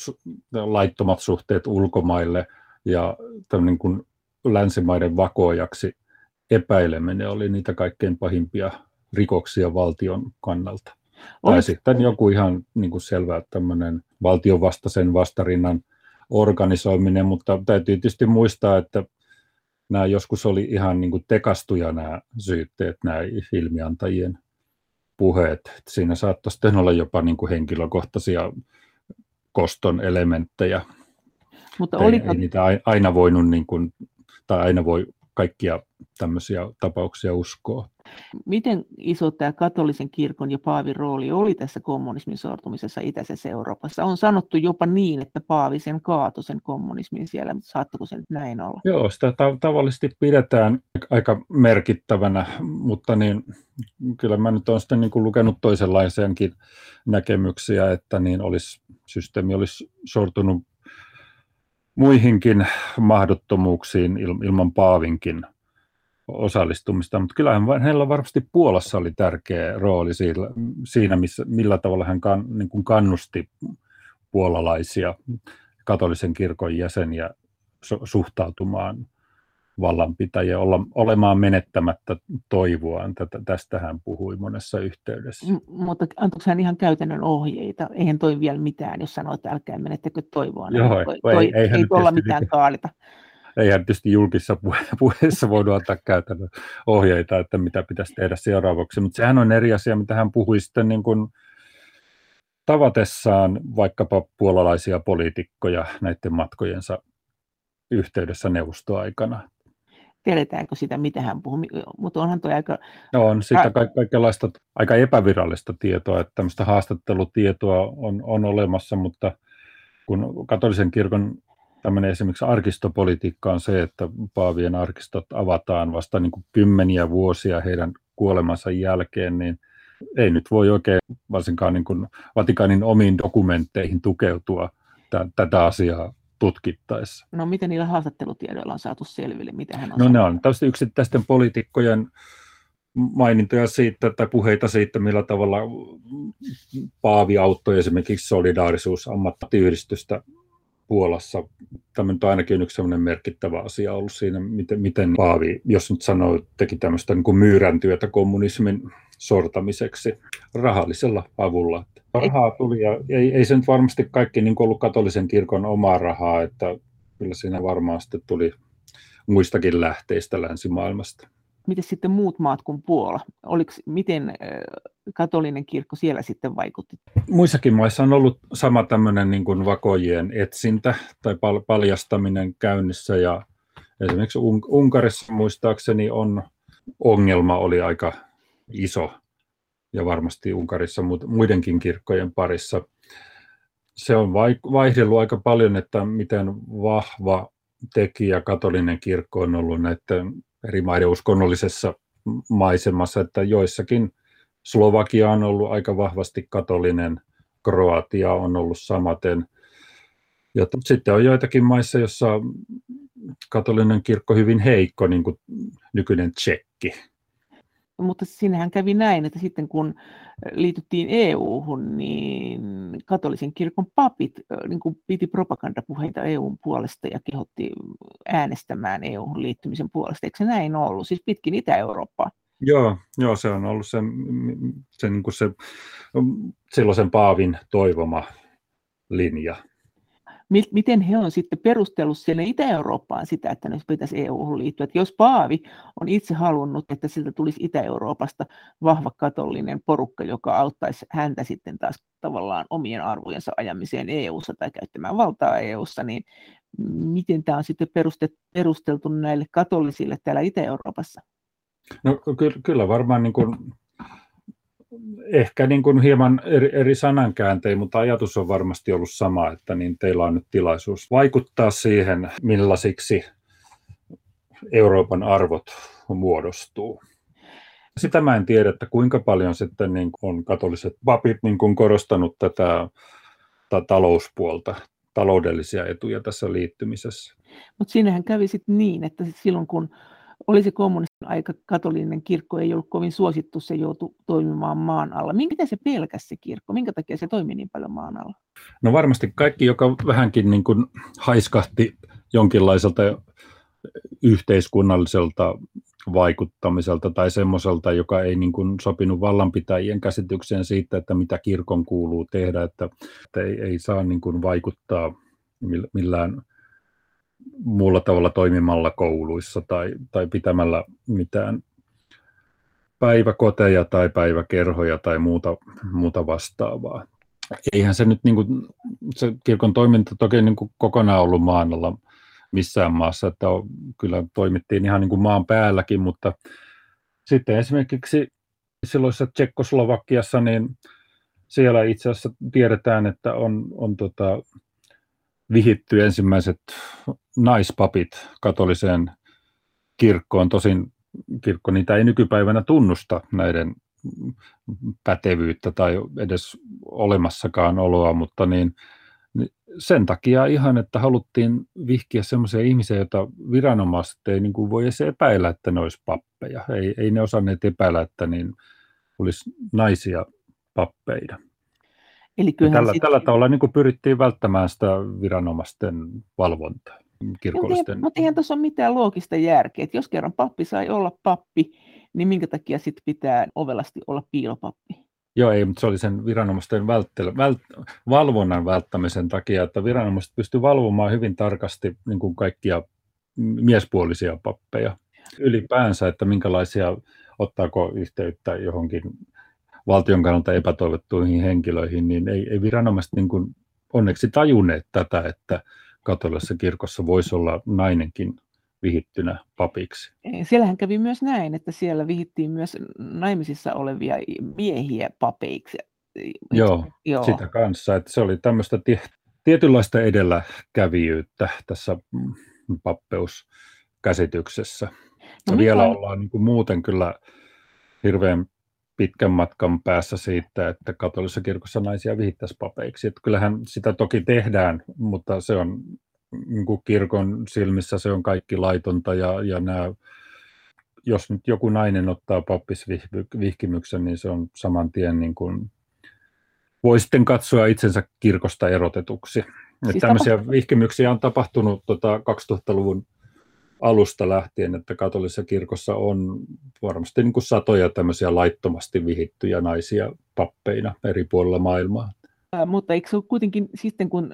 laittomat suhteet ulkomaille ja niin kuin länsimaiden vakoajaksi epäileminen oli niitä kaikkein pahimpia rikoksia valtion kannalta. Olis... Tai sitten joku ihan niin kuin selvä tämmöinen valtion vastaisen vastarinnan organisoiminen, mutta täytyy tietysti muistaa, että nämä joskus oli ihan niin kuin tekastuja nämä syytteet, nämä ilmiantajien puheet. Siinä saattoi sitten olla jopa niin kuin henkilökohtaisia koston elementtejä. Mutta ei, oliko... ei niitä aina voinut, niin kuin, tai aina voi kaikkia tämmöisiä tapauksia uskoa. Miten iso tämä katolisen kirkon ja paavin rooli oli tässä kommunismin sortumisessa itäisessä Euroopassa? On sanottu jopa niin, että paavi sen kaatoi sen kommunismin siellä, mutta saattako se nyt näin olla? Joo, sitä ta- tavallisesti pidetään aika merkittävänä, mutta niin, kyllä mä nyt olen sitten niin kuin lukenut toisenlaisiakin näkemyksiä, että niin olisi, systeemi olisi sortunut muihinkin mahdottomuuksiin ilman Paavinkin osallistumista, mutta kyllähän hänellä varmasti Puolassa oli tärkeä rooli siinä, siinä missä, millä tavalla hän kan, niin kuin kannusti puolalaisia katolisen kirkon jäseniä suhtautumaan vallanpitäjiä, olla, olemaan menettämättä toivoaan. Tätä, tästä hän puhui monessa yhteydessä. M- mutta antoiko hän ihan käytännön ohjeita? Eihän toi vielä mitään, jos sanoo, että älkää menettekö toivoa. Joo, toi, toi, ei, ei, ei tuolla mitään kaalita. Eihän tietysti julkisessa *laughs* puheessa voinut antaa käytännön ohjeita, että mitä pitäisi tehdä seuraavaksi, mutta sehän on eri asia, mitä hän puhui sitten niin kuin tavatessaan vaikkapa puolalaisia poliitikkoja näiden matkojensa yhteydessä neuvostoaikana. Tiedetäänkö sitä, mitä hän puhuu, mutta onhan tuo aika... No on sitä ka- kaikenlaista aika epävirallista tietoa, että tämmöistä haastattelutietoa on, on olemassa, mutta kun katolisen kirkon tämmöinen esimerkiksi arkistopolitiikka on se, että paavien arkistot avataan vasta niin kuin kymmeniä vuosia heidän kuolemansa jälkeen, niin ei nyt voi oikein varsinkaan niin kuin Vatikaanin omiin dokumentteihin tukeutua t- tätä asiaa tutkittaessa. No miten niillä haastattelutiedoilla on saatu selville, mitä hän on No ne on tästä yksittäisten poliitikkojen mainintoja siitä tai puheita siitä, millä tavalla Paavi auttoi esimerkiksi solidaarisuus ammattiyhdistystä Puolassa. Tämä on ainakin yksi sellainen merkittävä asia ollut siinä, miten, miten Paavi, jos nyt sanoo, teki tämmöistä niin kuin myyräntyötä kommunismin sortamiseksi rahallisella avulla. Rahaa tuli ja ei, ei se nyt varmasti kaikki niin ollut katolisen kirkon omaa rahaa, että kyllä siinä varmaan sitten tuli muistakin lähteistä länsimaailmasta. Miten sitten muut maat kuin Puola? Oliko, miten katolinen kirkko siellä sitten vaikutti? Muissakin maissa on ollut sama tämmöinen niin kuin vakojien etsintä tai paljastaminen käynnissä ja esimerkiksi Unkarissa muistaakseni on ongelma oli aika iso ja varmasti Unkarissa muidenkin kirkkojen parissa. Se on vaihdellut aika paljon, että miten vahva tekijä katolinen kirkko on ollut näiden eri maiden uskonnollisessa maisemassa, että joissakin Slovakia on ollut aika vahvasti katolinen, Kroatia on ollut samaten. Ja sitten on joitakin maissa, jossa katolinen kirkko hyvin heikko, niin kuin nykyinen Tsekki mutta sinnehän kävi näin, että sitten kun liityttiin EU-hun, niin katolisen kirkon papit niin kuin piti propagandapuheita EUn puolesta ja kehotti äänestämään EU-hun liittymisen puolesta. Eikö se näin ollut? Siis pitkin Itä-Eurooppaa. Joo, joo se on ollut se, se, niin kuin se silloisen Paavin toivoma linja miten he on sitten perustellut siellä Itä-Eurooppaan sitä, että ne pitäisi EU liittyä. Että jos Paavi on itse halunnut, että siltä tulisi Itä-Euroopasta vahva katolinen porukka, joka auttaisi häntä sitten taas tavallaan omien arvojensa ajamiseen EU-ssa tai käyttämään valtaa EU-ssa, niin miten tämä on sitten perusteltu näille katolisille täällä Itä-Euroopassa? No kyllä varmaan niin kuin ehkä niin kuin hieman eri, eri sanankääntein, mutta ajatus on varmasti ollut sama, että niin teillä on nyt tilaisuus vaikuttaa siihen, millaisiksi Euroopan arvot muodostuu. Sitä mä en tiedä, että kuinka paljon sitten niin on katoliset papit niin kuin korostanut tätä, tätä talouspuolta, taloudellisia etuja tässä liittymisessä. Mutta siinähän kävi sitten niin, että silloin kun oli se kommunistin aika katolinen kirkko, ei ollut kovin suosittu, se joutui toimimaan maan alla. Minkä se pelkäsi se kirkko? Minkä takia se toimi niin paljon maan alla? No varmasti kaikki, joka vähänkin niin kuin haiskahti jonkinlaiselta yhteiskunnalliselta vaikuttamiselta tai semmoiselta, joka ei niin kuin sopinut vallanpitäjien käsitykseen siitä, että mitä kirkon kuuluu tehdä, että, että ei, ei saa niin kuin vaikuttaa millään muulla tavalla toimimalla kouluissa tai, tai pitämällä mitään päiväkoteja tai päiväkerhoja tai muuta, muuta vastaavaa. Eihän se nyt niin kuin, se kirkon toiminta toki niin kuin kokonaan ollut maan alla missään maassa, että on, kyllä toimittiin ihan niin kuin maan päälläkin, mutta sitten esimerkiksi silloisessa Tsekkoslovakiassa, niin siellä itse asiassa tiedetään, että on, on tota, vihitty ensimmäiset naispapit katoliseen kirkkoon. Tosin kirkko niitä ei nykypäivänä tunnusta näiden pätevyyttä tai edes olemassakaan oloa, mutta niin, niin sen takia ihan, että haluttiin vihkiä sellaisia ihmisiä, joita viranomaiset ei niin kuin voi edes epäillä, että ne olisi pappeja. Ei, ei ne osanneet epäillä, että niin olisi naisia pappeina. Eli tällä, sit... tällä tavalla niin kuin pyrittiin välttämään sitä viranomaisten valvontaa kirkollisten. Mutta eihän tuossa ole mitään loogista järkeä. että jos kerran pappi sai olla pappi, niin minkä takia sitten pitää ovelasti olla piilopappi? Joo, ei, mutta se oli sen viranomaisten välttely, vält, valvonnan välttämisen takia, että viranomaiset pystyivät valvomaan hyvin tarkasti niin kuin kaikkia miespuolisia pappeja ylipäänsä, että minkälaisia, ottaako yhteyttä johonkin valtion kannalta epätoivottuihin henkilöihin, niin ei, ei viranomaiset niin kuin onneksi tajunneet tätä, että katolisessa kirkossa voisi olla nainenkin vihittynä papiksi. Siellähän kävi myös näin, että siellä vihittiin myös naimisissa olevia miehiä papeiksi. Joo, Joo. sitä kanssa. Että se oli tämmöistä tietynlaista edelläkävijyyttä tässä pappeuskäsityksessä. No, vielä on... ollaan niin kuin muuten kyllä hirveän pitkän matkan päässä siitä, että katolisessa kirkossa naisia vihittäisi papeiksi. Että kyllähän sitä toki tehdään, mutta se on niin kuin kirkon silmissä se on kaikki laitonta ja, ja nämä, jos nyt joku nainen ottaa pappisvihkimyksen, niin se on saman tien niin kuin, voi sitten katsoa itsensä kirkosta erotetuksi. Siis tämmöisiä tapa... vihkimyksiä on tapahtunut tota 2000-luvun alusta lähtien, että katolisessa kirkossa on varmasti niin kuin satoja tämmöisiä laittomasti vihittyjä naisia pappeina eri puolilla maailmaa. Mutta eikö se ole kuitenkin sitten, kun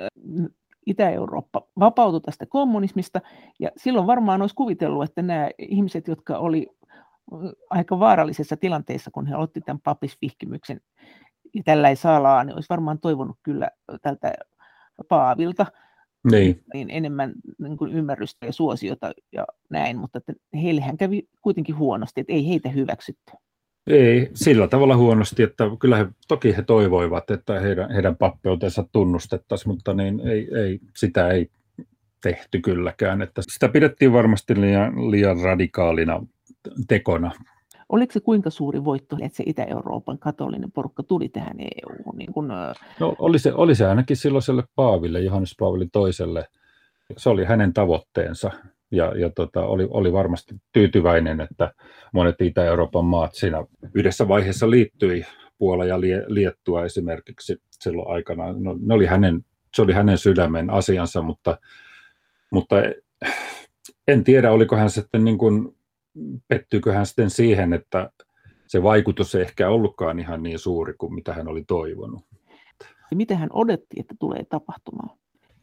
Itä-Eurooppa vapautui tästä kommunismista, ja silloin varmaan olisi kuvitellut, että nämä ihmiset, jotka oli aika vaarallisessa tilanteessa, kun he otti tämän papisvihkimyksen ja tällä ei salaa, niin olisi varmaan toivonut kyllä tältä Paavilta, niin. niin enemmän niin kuin ymmärrystä ja suosiota ja näin, mutta että heillehän kävi kuitenkin huonosti, että ei heitä hyväksytty. Ei, sillä tavalla huonosti, että kyllä he, toki he toivoivat, että heidän, heidän pappeutensa tunnustettaisiin, mutta niin ei, ei, sitä ei tehty kylläkään. Että sitä pidettiin varmasti liian, liian radikaalina tekona. Oliko se kuinka suuri voitto, että se Itä-Euroopan katolinen porukka tuli tähän EU-hun? Niin kun... no, oli, se, oli se ainakin silloiselle Paaville, Johannes Paavili toiselle. Se oli hänen tavoitteensa ja, ja tota, oli, oli varmasti tyytyväinen, että monet Itä-Euroopan maat siinä yhdessä vaiheessa liittyi, Puola ja Liettua esimerkiksi silloin aikana. No, ne oli hänen, se oli hänen sydämen asiansa, mutta, mutta en tiedä, oliko hän sitten niin kuin pettyykö hän sitten siihen, että se vaikutus ei ehkä ollutkaan ihan niin suuri kuin mitä hän oli toivonut. Ja mitä hän odotti, että tulee tapahtumaan?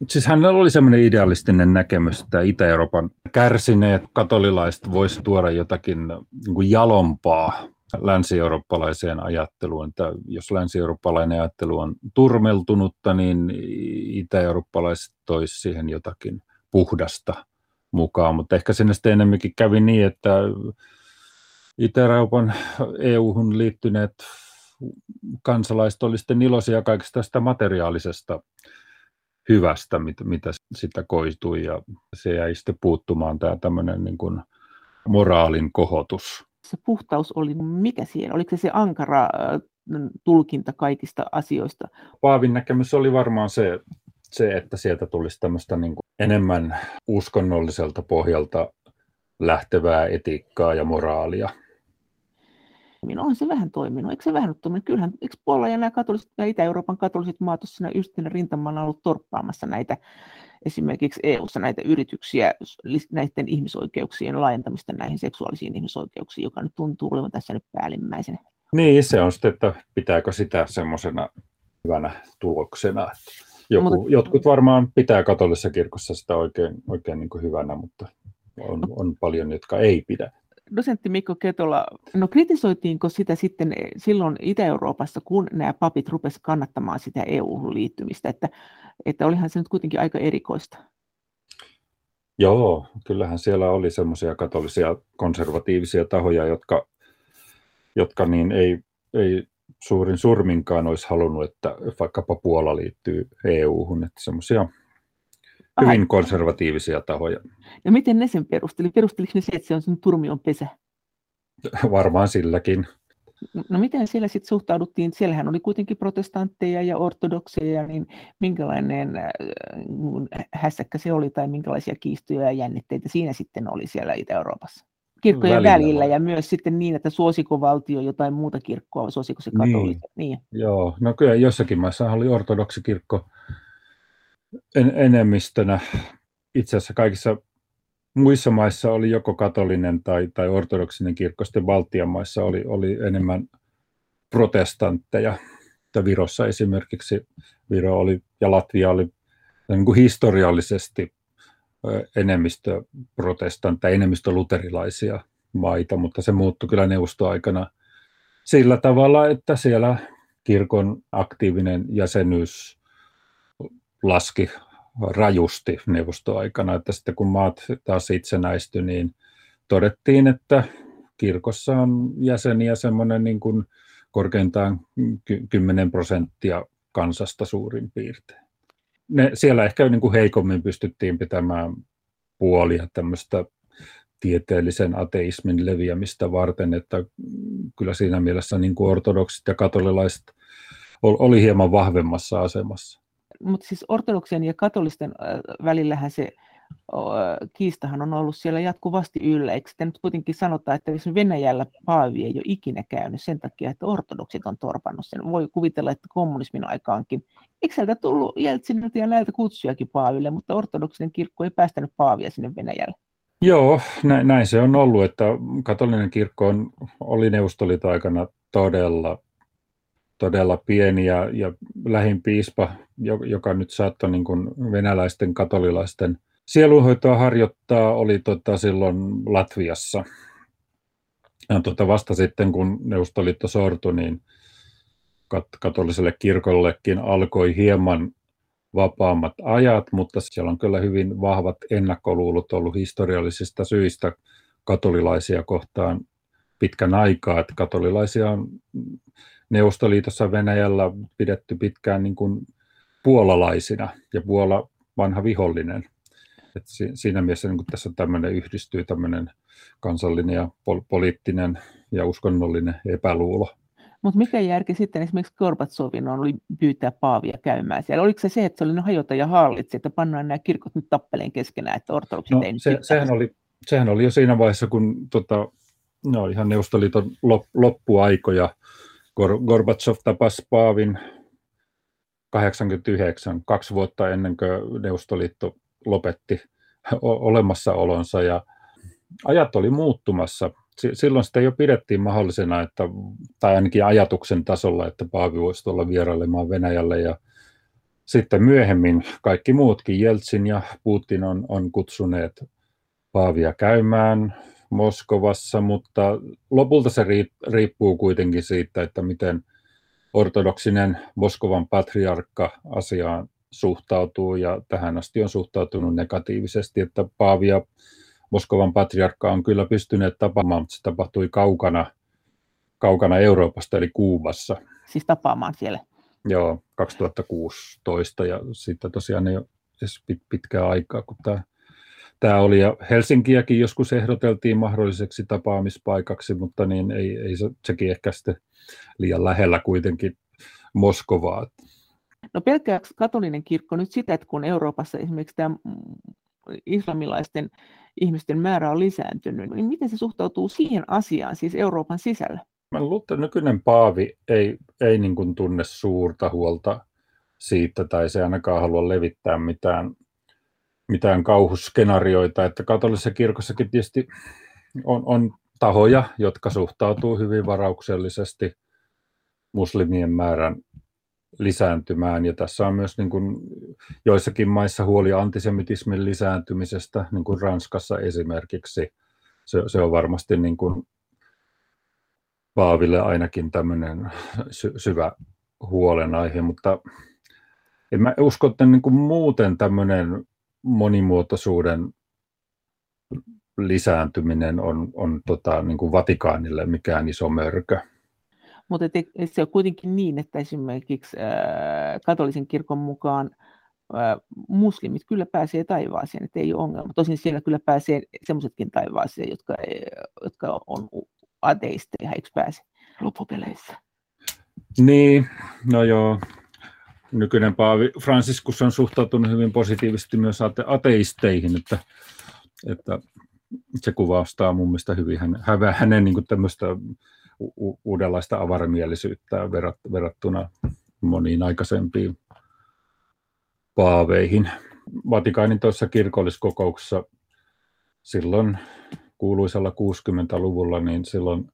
Siis hänellä oli semmoinen idealistinen näkemys, että Itä-Euroopan kärsineet katolilaiset voisi tuoda jotakin niin kuin jalompaa länsi-eurooppalaiseen ajatteluun. Että jos länsi-eurooppalainen ajattelu on turmeltunutta, niin itä-eurooppalaiset toisi siihen jotakin puhdasta mukaan. Mutta ehkä sinne sitten enemmänkin kävi niin, että Itä-Euroopan EU-hun liittyneet kansalaiset olivat sitten iloisia kaikesta tästä materiaalisesta hyvästä, mitä, mitä sitä koitui, ja se jäi sitten puuttumaan tämä tämmöinen niin kuin moraalin kohotus. Se puhtaus oli mikä siinä? Oliko se se ankara tulkinta kaikista asioista? Paavin näkemys oli varmaan se, se että sieltä tulisi tämmöistä niin kuin enemmän uskonnolliselta pohjalta lähtevää etiikkaa ja moraalia niin on se vähän toiminut. Eikö se vähän ole toiminut? Kyllähän, eikö Puola ja nämä katoliset ja Itä-Euroopan katoliset maat tuossa yhtenä rintamana ollut torppaamassa näitä esimerkiksi EU-ssa näitä yrityksiä näiden ihmisoikeuksien laajentamista näihin seksuaalisiin ihmisoikeuksiin, joka nyt tuntuu olevan tässä nyt päällimmäisenä. Niin, se on sitten, että pitääkö sitä semmoisena hyvänä tuloksena. Joku, mutta, jotkut varmaan pitää katolisessa kirkossa sitä oikein, oikein niin kuin hyvänä, mutta on, on paljon, jotka ei pidä dosentti Mikko Ketola, no kritisoitiinko sitä sitten eh, silloin Itä-Euroopassa, kun nämä papit rupesivat kannattamaan sitä EU-liittymistä, että, että olihan se nyt kuitenkin aika erikoista? Joo, kyllähän siellä oli semmoisia katolisia konservatiivisia tahoja, jotka, jotka niin ei, ei suurin surminkaan olisi halunnut, että vaikkapa Puola liittyy EU-hun, että semmoisia hyvin konservatiivisia tahoja. Ja miten ne sen perusteli? Perusteliko ne se, että se on sen turmion pesä? *laughs* Varmaan silläkin. No miten siellä sitten suhtauduttiin? Siellähän oli kuitenkin protestantteja ja ortodokseja, niin minkälainen äh, hässäkkä se oli tai minkälaisia kiistoja ja jännitteitä siinä sitten oli siellä Itä-Euroopassa? Kirkkojen välillä, välillä ja myös sitten niin, että suosiko valtio jotain muuta kirkkoa, suosiko se katoliset? Niin. niin. Joo, no kyllä jossakin maissa oli ortodoksikirkko en, enemmistönä. Itse asiassa kaikissa muissa maissa oli joko katolinen tai, tai ortodoksinen kirkko, sitten Baltian maissa oli, oli enemmän protestantteja. Virossa esimerkiksi Viro oli ja Latvia oli niin kuin historiallisesti enemmistö protestantteja, enemmistö luterilaisia maita, mutta se muuttui kyllä neuvostoaikana sillä tavalla, että siellä kirkon aktiivinen jäsenyys laski rajusti neuvostoaikana, että sitten kun maat taas itsenäistyi, niin todettiin, että kirkossa on jäseniä semmoinen niin kuin korkeintaan 10 prosenttia kansasta suurin piirtein. Ne, siellä ehkä niin kuin heikommin pystyttiin pitämään puolia tämmöistä tieteellisen ateismin leviämistä varten, että kyllä siinä mielessä niin kuin ortodoksit ja katolilaiset oli hieman vahvemmassa asemassa. Mutta siis ortodoksien ja katolisten välillähän se kiistahan on ollut siellä jatkuvasti yllä. Eikö sitten nyt kuitenkin sanota, että jos Venäjällä Paavi ei ole ikinä käynyt sen takia, että ortodoksit on torpannut sen. Voi kuvitella, että kommunismin aikaankin. Eikö sieltä tullut Jeltsiniltä ja näiltä kutsujakin Paaville, mutta ortodoksinen kirkko ei päästänyt Paavia sinne Venäjälle? Joo, näin, näin se on ollut, että katolinen kirkko on, oli Neuvostoliiton aikana todella todella pieni ja, ja lähin piispa, joka nyt saattoi niin kuin venäläisten katolilaisten sielunhoitoa harjoittaa, oli tota silloin Latviassa. Ja tota vasta sitten, kun Neuvostoliitto sortui, niin kat- katoliselle kirkollekin alkoi hieman vapaammat ajat, mutta siellä on kyllä hyvin vahvat ennakkoluulot ollut historiallisista syistä katolilaisia kohtaan pitkän aikaa, että katolilaisia on Neuvostoliitossa Venäjällä pidetty pitkään niin kuin puolalaisina ja Puola vanha vihollinen. Et siinä mielessä niin tässä tämmöinen yhdistyy tämmöinen kansallinen ja pol- poliittinen ja uskonnollinen epäluulo. Mutta mikä järki sitten esimerkiksi Gorbatsovin on oli pyytää Paavia käymään siellä? Oliko se se, että se oli hoitaja ja hallitsi, että pannaan nämä kirkot nyt tappeleen keskenään, että ortodoksit no, ei se, sehän, oli, sehän oli jo siinä vaiheessa, kun tota, no, ihan Neuvostoliiton loppuaikoja Gorbachev tapasi Paavin 89, kaksi vuotta ennen kuin Neuvostoliitto lopetti olemassaolonsa ja ajat oli muuttumassa. Silloin sitä jo pidettiin mahdollisena, että, tai ainakin ajatuksen tasolla, että Paavi voisi tulla vierailemaan Venäjälle ja sitten myöhemmin kaikki muutkin, Jeltsin ja Putin on, on kutsuneet Paavia käymään Moskovassa, mutta lopulta se riippuu kuitenkin siitä, että miten ortodoksinen Moskovan patriarkka asiaan suhtautuu ja tähän asti on suhtautunut negatiivisesti, että Paavi ja Moskovan patriarkka on kyllä pystyneet tapaamaan, mutta se tapahtui kaukana, kaukana Euroopasta eli Kuubassa. Siis tapaamaan siellä? Joo, 2016 ja sitten tosiaan ei ole edes pitkää aikaa, kun tämä, tämä oli. Ja Helsinkiäkin joskus ehdoteltiin mahdolliseksi tapaamispaikaksi, mutta niin ei, ei se, sekin ehkä sitten liian lähellä kuitenkin Moskovaa. No pelkääkö katolinen kirkko nyt sitä, että kun Euroopassa esimerkiksi tämä islamilaisten ihmisten määrä on lisääntynyt, niin miten se suhtautuu siihen asiaan, siis Euroopan sisällä? Mä luulen, että nykyinen paavi ei, ei niin kuin tunne suurta huolta siitä, tai se ainakaan halua levittää mitään, mitään kauhuskenaarioita, että katolisessa kirkossakin tietysti on, on tahoja, jotka suhtautuu hyvin varauksellisesti muslimien määrän lisääntymään. Ja tässä on myös niin kuin joissakin maissa huoli antisemitismin lisääntymisestä, niin kuin Ranskassa esimerkiksi. Se, se on varmasti niin kuin Paaville ainakin tämmöinen sy- syvä huolenaihe, mutta en mä usko, että niin kuin muuten tämmöinen monimuotoisuuden lisääntyminen on, on tota, niin kuin Vatikaanille mikään iso mörkö. Mutta se on kuitenkin niin, että esimerkiksi katolisen kirkon mukaan muslimit kyllä pääsee taivaaseen, että ei ole ongelma. Tosin siellä kyllä pääsee sellaisetkin taivaaseen, jotka, jotka on ateisteja, eikö pääse loppupeleissä? Niin, no joo. Nykyinen Paavi Franciscus on suhtautunut hyvin positiivisesti myös ate- ateisteihin, että, että se kuvastaa mun mielestä hyvin hänen, hänen niin tämmöistä u- uudenlaista avaramielisyyttä verrattuna moniin aikaisempiin paaveihin. Vatikaanin tuossa kirkolliskokouksessa silloin kuuluisella 60-luvulla, niin silloin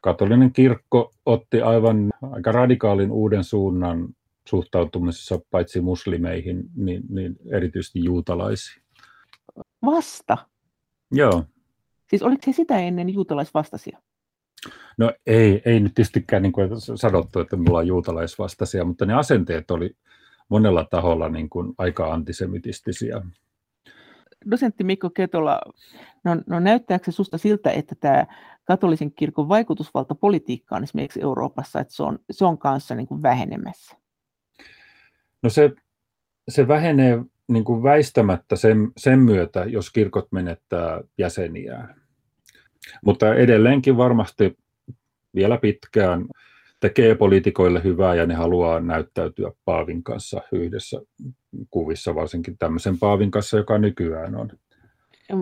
katolinen kirkko otti aivan aika radikaalin uuden suunnan suhtautumisessa paitsi muslimeihin, niin, niin erityisesti juutalaisiin. Vasta? Joo. Siis oliko se sitä ennen juutalaisvastaisia? No ei, ei nyt tietystikään niin kuin sanottu, että me ollaan juutalaisvastaisia, mutta ne asenteet oli monella taholla niin kuin aika antisemitistisiä. Dosentti Mikko Ketola, no, no näyttääkö se susta siltä, että tämä katolisen kirkon vaikutusvalta politiikkaan esimerkiksi Euroopassa, että se on, se on kanssa niin kuin vähenemässä? No se, se vähenee niin kuin väistämättä sen, sen myötä, jos kirkot menettää jäseniään. Mutta edelleenkin varmasti vielä pitkään tekee poliitikoille hyvää ja ne haluaa näyttäytyä Paavin kanssa yhdessä kuvissa, varsinkin tämmöisen Paavin kanssa, joka nykyään on.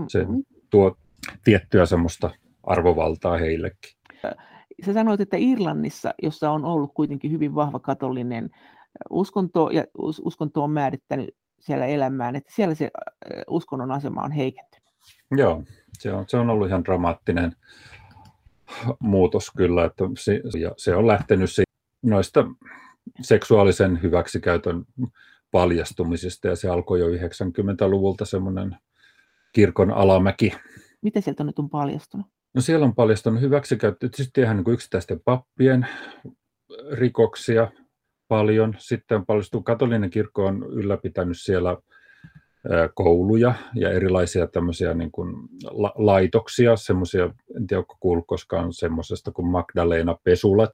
Se tuo tiettyä semmoista arvovaltaa heillekin. Sä sanoit, että Irlannissa, jossa on ollut kuitenkin hyvin vahva katolinen uskonto ja uskonto on määrittänyt siellä elämään, että siellä se uskonnon asema on heikentynyt. Joo, se on, se on ollut ihan dramaattinen muutos kyllä, että se, ja se on lähtenyt noista seksuaalisen hyväksikäytön paljastumisesta ja se alkoi jo 90-luvulta semmoinen kirkon alamäki. Mitä sieltä nyt on paljastunut? No siellä on paljastunut hyväksikäyttö, tietysti ihan niin yksittäisten pappien rikoksia paljon. Sitten on paljastunut, katolinen kirkko on ylläpitänyt siellä kouluja ja erilaisia tämmöisiä niin kuin la- laitoksia, semmoisia, en tiedä onko kuullut koskaan semmoisesta kuin Magdalena Pesulat.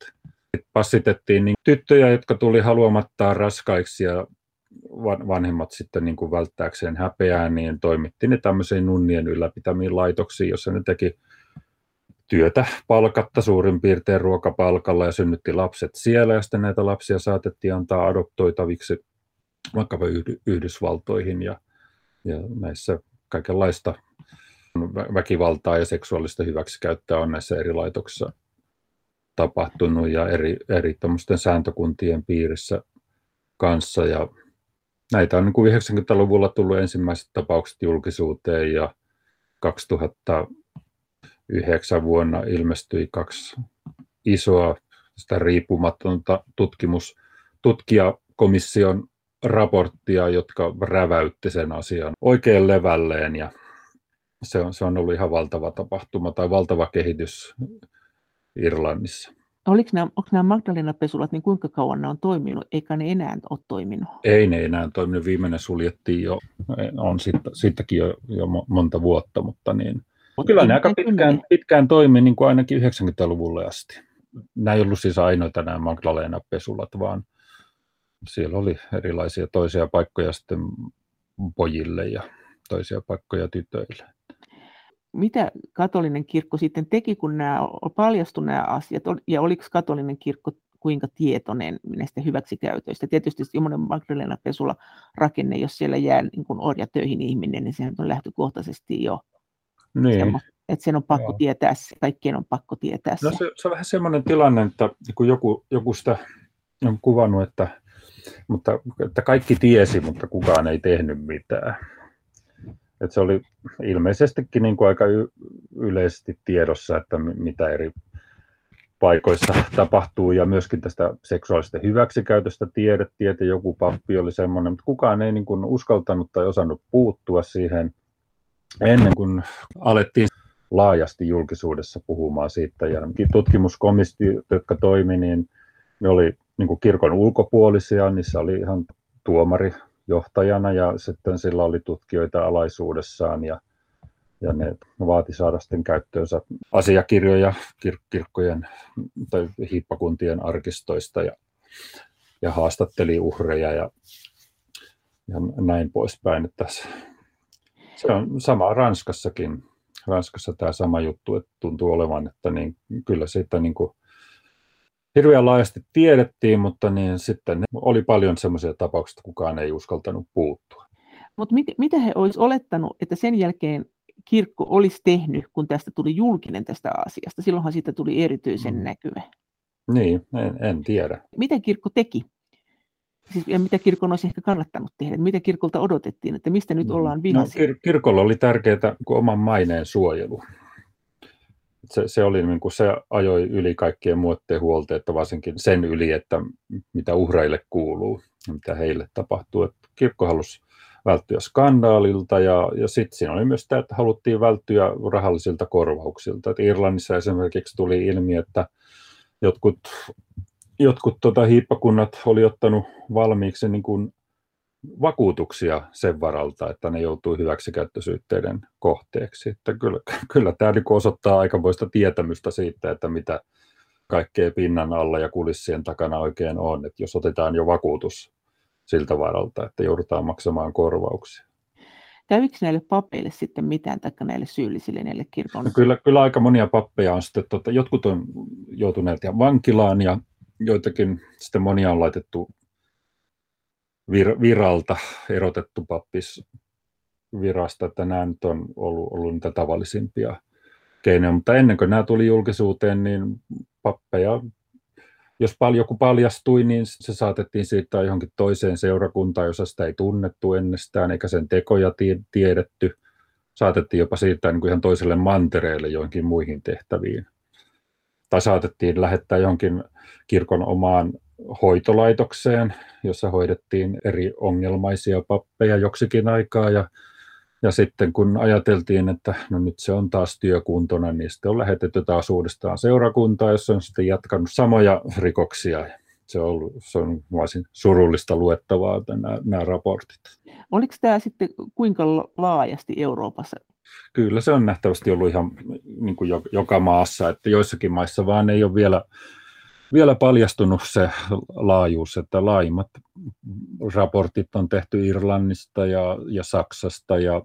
Passitettiin niin tyttöjä, jotka tuli haluamattaan raskaiksi ja vanhemmat sitten niin kuin välttääkseen häpeää, niin toimitti ne tämmöisiin nunnien ylläpitämiin laitoksiin, jossa ne teki työtä palkatta suurin piirtein ruokapalkalla ja synnytti lapset siellä ja sitten näitä lapsia saatettiin antaa adoptoitaviksi vaikkapa Yhdysvaltoihin ja ja näissä kaikenlaista väkivaltaa ja seksuaalista hyväksikäyttöä on näissä eri laitoksissa tapahtunut ja eri, eri sääntökuntien piirissä kanssa. Ja näitä on niin kuin 90-luvulla tullut ensimmäiset tapaukset julkisuuteen ja 2000 yhdeksän vuonna ilmestyi kaksi isoa sitä riippumatonta tutkimus, tutkijakomission raporttia, jotka räväytti sen asian oikein levälleen ja se on, se on ollut ihan valtava tapahtuma tai valtava kehitys Irlannissa. Oliko nämä, onko nämä Magdalena-pesulat, niin kuinka kauan ne on toiminut, eikä ne enää ole toiminut? Ei ne enää toiminut. Viimeinen suljettiin jo, on siitäkin jo, jo monta vuotta, mutta niin. Kyllä ne aika pitkään, pitkään toimi niin kuin ainakin 90-luvulle asti. Nämä ei ollut siis ainoita nämä Magdalena-pesulat, vaan siellä oli erilaisia toisia paikkoja sitten pojille ja toisia paikkoja tytöille mitä katolinen kirkko sitten teki, kun nämä paljastui nämä asiat, ja oliko katolinen kirkko kuinka tietoinen näistä hyväksikäytöistä. Tietysti semmoinen Magdalena Pesula rakenne, jos siellä jää niin kuin orjatöihin ihminen, niin sehän on lähtökohtaisesti jo niin. että sen on pakko Joo. tietää, kaikkien on pakko tietää no se. se. se on vähän semmoinen tilanne, että kun joku, joku sitä on kuvannut, että, mutta, että kaikki tiesi, mutta kukaan ei tehnyt mitään. Että se oli ilmeisestikin niin kuin aika yleisesti tiedossa, että mitä eri paikoissa tapahtuu ja myöskin tästä seksuaalisesta hyväksikäytöstä tiedettiin, että joku pappi oli semmoinen, mutta kukaan ei niin kuin uskaltanut tai osannut puuttua siihen ennen kuin alettiin laajasti julkisuudessa puhumaan siitä. Ja tutkimuskomistiot, jotka toimi, niin ne oli niin kuin kirkon ulkopuolisia, niissä oli ihan tuomari johtajana ja sitten sillä oli tutkijoita alaisuudessaan ja, ja ne vaati saada sitten käyttöönsä asiakirjoja kir- kirkkojen tai hiippakuntien arkistoista ja, ja haastatteli uhreja ja, ja näin poispäin. Että se on sama Ranskassakin. Ranskassa tämä sama juttu että tuntuu olevan, että niin, kyllä siitä niin kuin hirveän laajasti tiedettiin, mutta niin sitten oli paljon sellaisia tapauksia, että kukaan ei uskaltanut puuttua. Mutta mit, mitä he olisivat olettanut, että sen jälkeen kirkko olisi tehnyt, kun tästä tuli julkinen tästä asiasta? Silloinhan siitä tuli erityisen mm. näkyvä. Niin, en, en tiedä. Mitä kirkko teki? Siis, ja mitä kirkon olisi ehkä kannattanut tehdä? Mitä kirkolta odotettiin, että mistä nyt mm. ollaan vihaisia? No, kir- kirkolla oli tärkeää oman maineen suojelu se, se, oli niin kuin se ajoi yli kaikkien muiden huolteetta, varsinkin sen yli, että mitä uhreille kuuluu, mitä heille tapahtuu. Että kirkko halusi välttyä skandaalilta ja, ja sitten siinä oli myös tämä, että haluttiin välttyä rahallisilta korvauksilta. Että Irlannissa esimerkiksi tuli ilmi, että jotkut, jotkut tota, hiippakunnat oli ottanut valmiiksi niin kuin vakuutuksia sen varalta, että ne joutuu hyväksikäyttösyytteiden kohteeksi. Että kyllä, kyllä tämä niin osoittaa aikamoista tietämystä siitä, että mitä kaikkea pinnan alla ja kulissien takana oikein on. Että jos otetaan jo vakuutus siltä varalta, että joudutaan maksamaan korvauksia. Kävikö näille papeille sitten mitään, tai näille syyllisille, näille kirkon? No kyllä, kyllä aika monia pappeja on sitten, tota, jotkut on joutuneet ihan vankilaan ja joitakin sitten monia on laitettu vir, viralta erotettu pappis virasta, että nämä nyt on ollut, ollut niitä tavallisimpia keinoja, mutta ennen kuin nämä tuli julkisuuteen, niin pappeja, jos joku paljastui, niin se saatettiin siirtää johonkin toiseen seurakuntaan, jossa sitä ei tunnettu ennestään, eikä sen tekoja tiedetty. Saatettiin jopa siirtää niin kuin ihan toiselle mantereelle joihinkin muihin tehtäviin. Tai saatettiin lähettää johonkin kirkon omaan hoitolaitokseen, jossa hoidettiin eri ongelmaisia pappeja joksikin aikaa ja ja sitten kun ajateltiin, että no nyt se on taas työkuntona, niin sitten on lähetetty taas uudestaan seurakuntaa, jossa on sitten jatkanut samoja rikoksia. Se on, ollut, se on varsin surullista luettavaa nämä, nämä raportit. Oliko tämä sitten kuinka laajasti Euroopassa? Kyllä se on nähtävästi ollut ihan niin kuin joka maassa, että joissakin maissa vaan ei ole vielä vielä paljastunut se laajuus, että laajimmat raportit on tehty Irlannista ja, ja Saksasta ja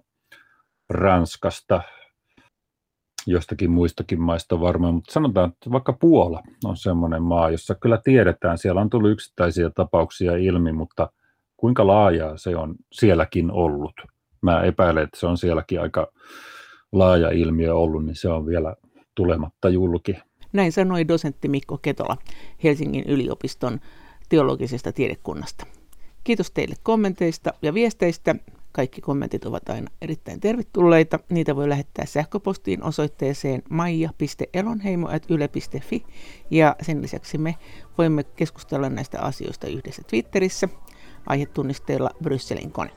Ranskasta, jostakin muistakin maista varmaan, mutta sanotaan, että vaikka Puola on semmoinen maa, jossa kyllä tiedetään, siellä on tullut yksittäisiä tapauksia ilmi, mutta kuinka laajaa se on sielläkin ollut. Mä epäilen, että se on sielläkin aika laaja ilmiö ollut, niin se on vielä tulematta julki. Näin sanoi dosentti Mikko Ketola Helsingin yliopiston teologisesta tiedekunnasta. Kiitos teille kommenteista ja viesteistä. kaikki kommentit ovat aina erittäin tervetulleita. Niitä voi lähettää sähköpostiin osoitteeseen maija.elonheimo.yle.fi ja sen lisäksi me voimme keskustella näistä asioista yhdessä Twitterissä aihetunnisteella Brysselin kone.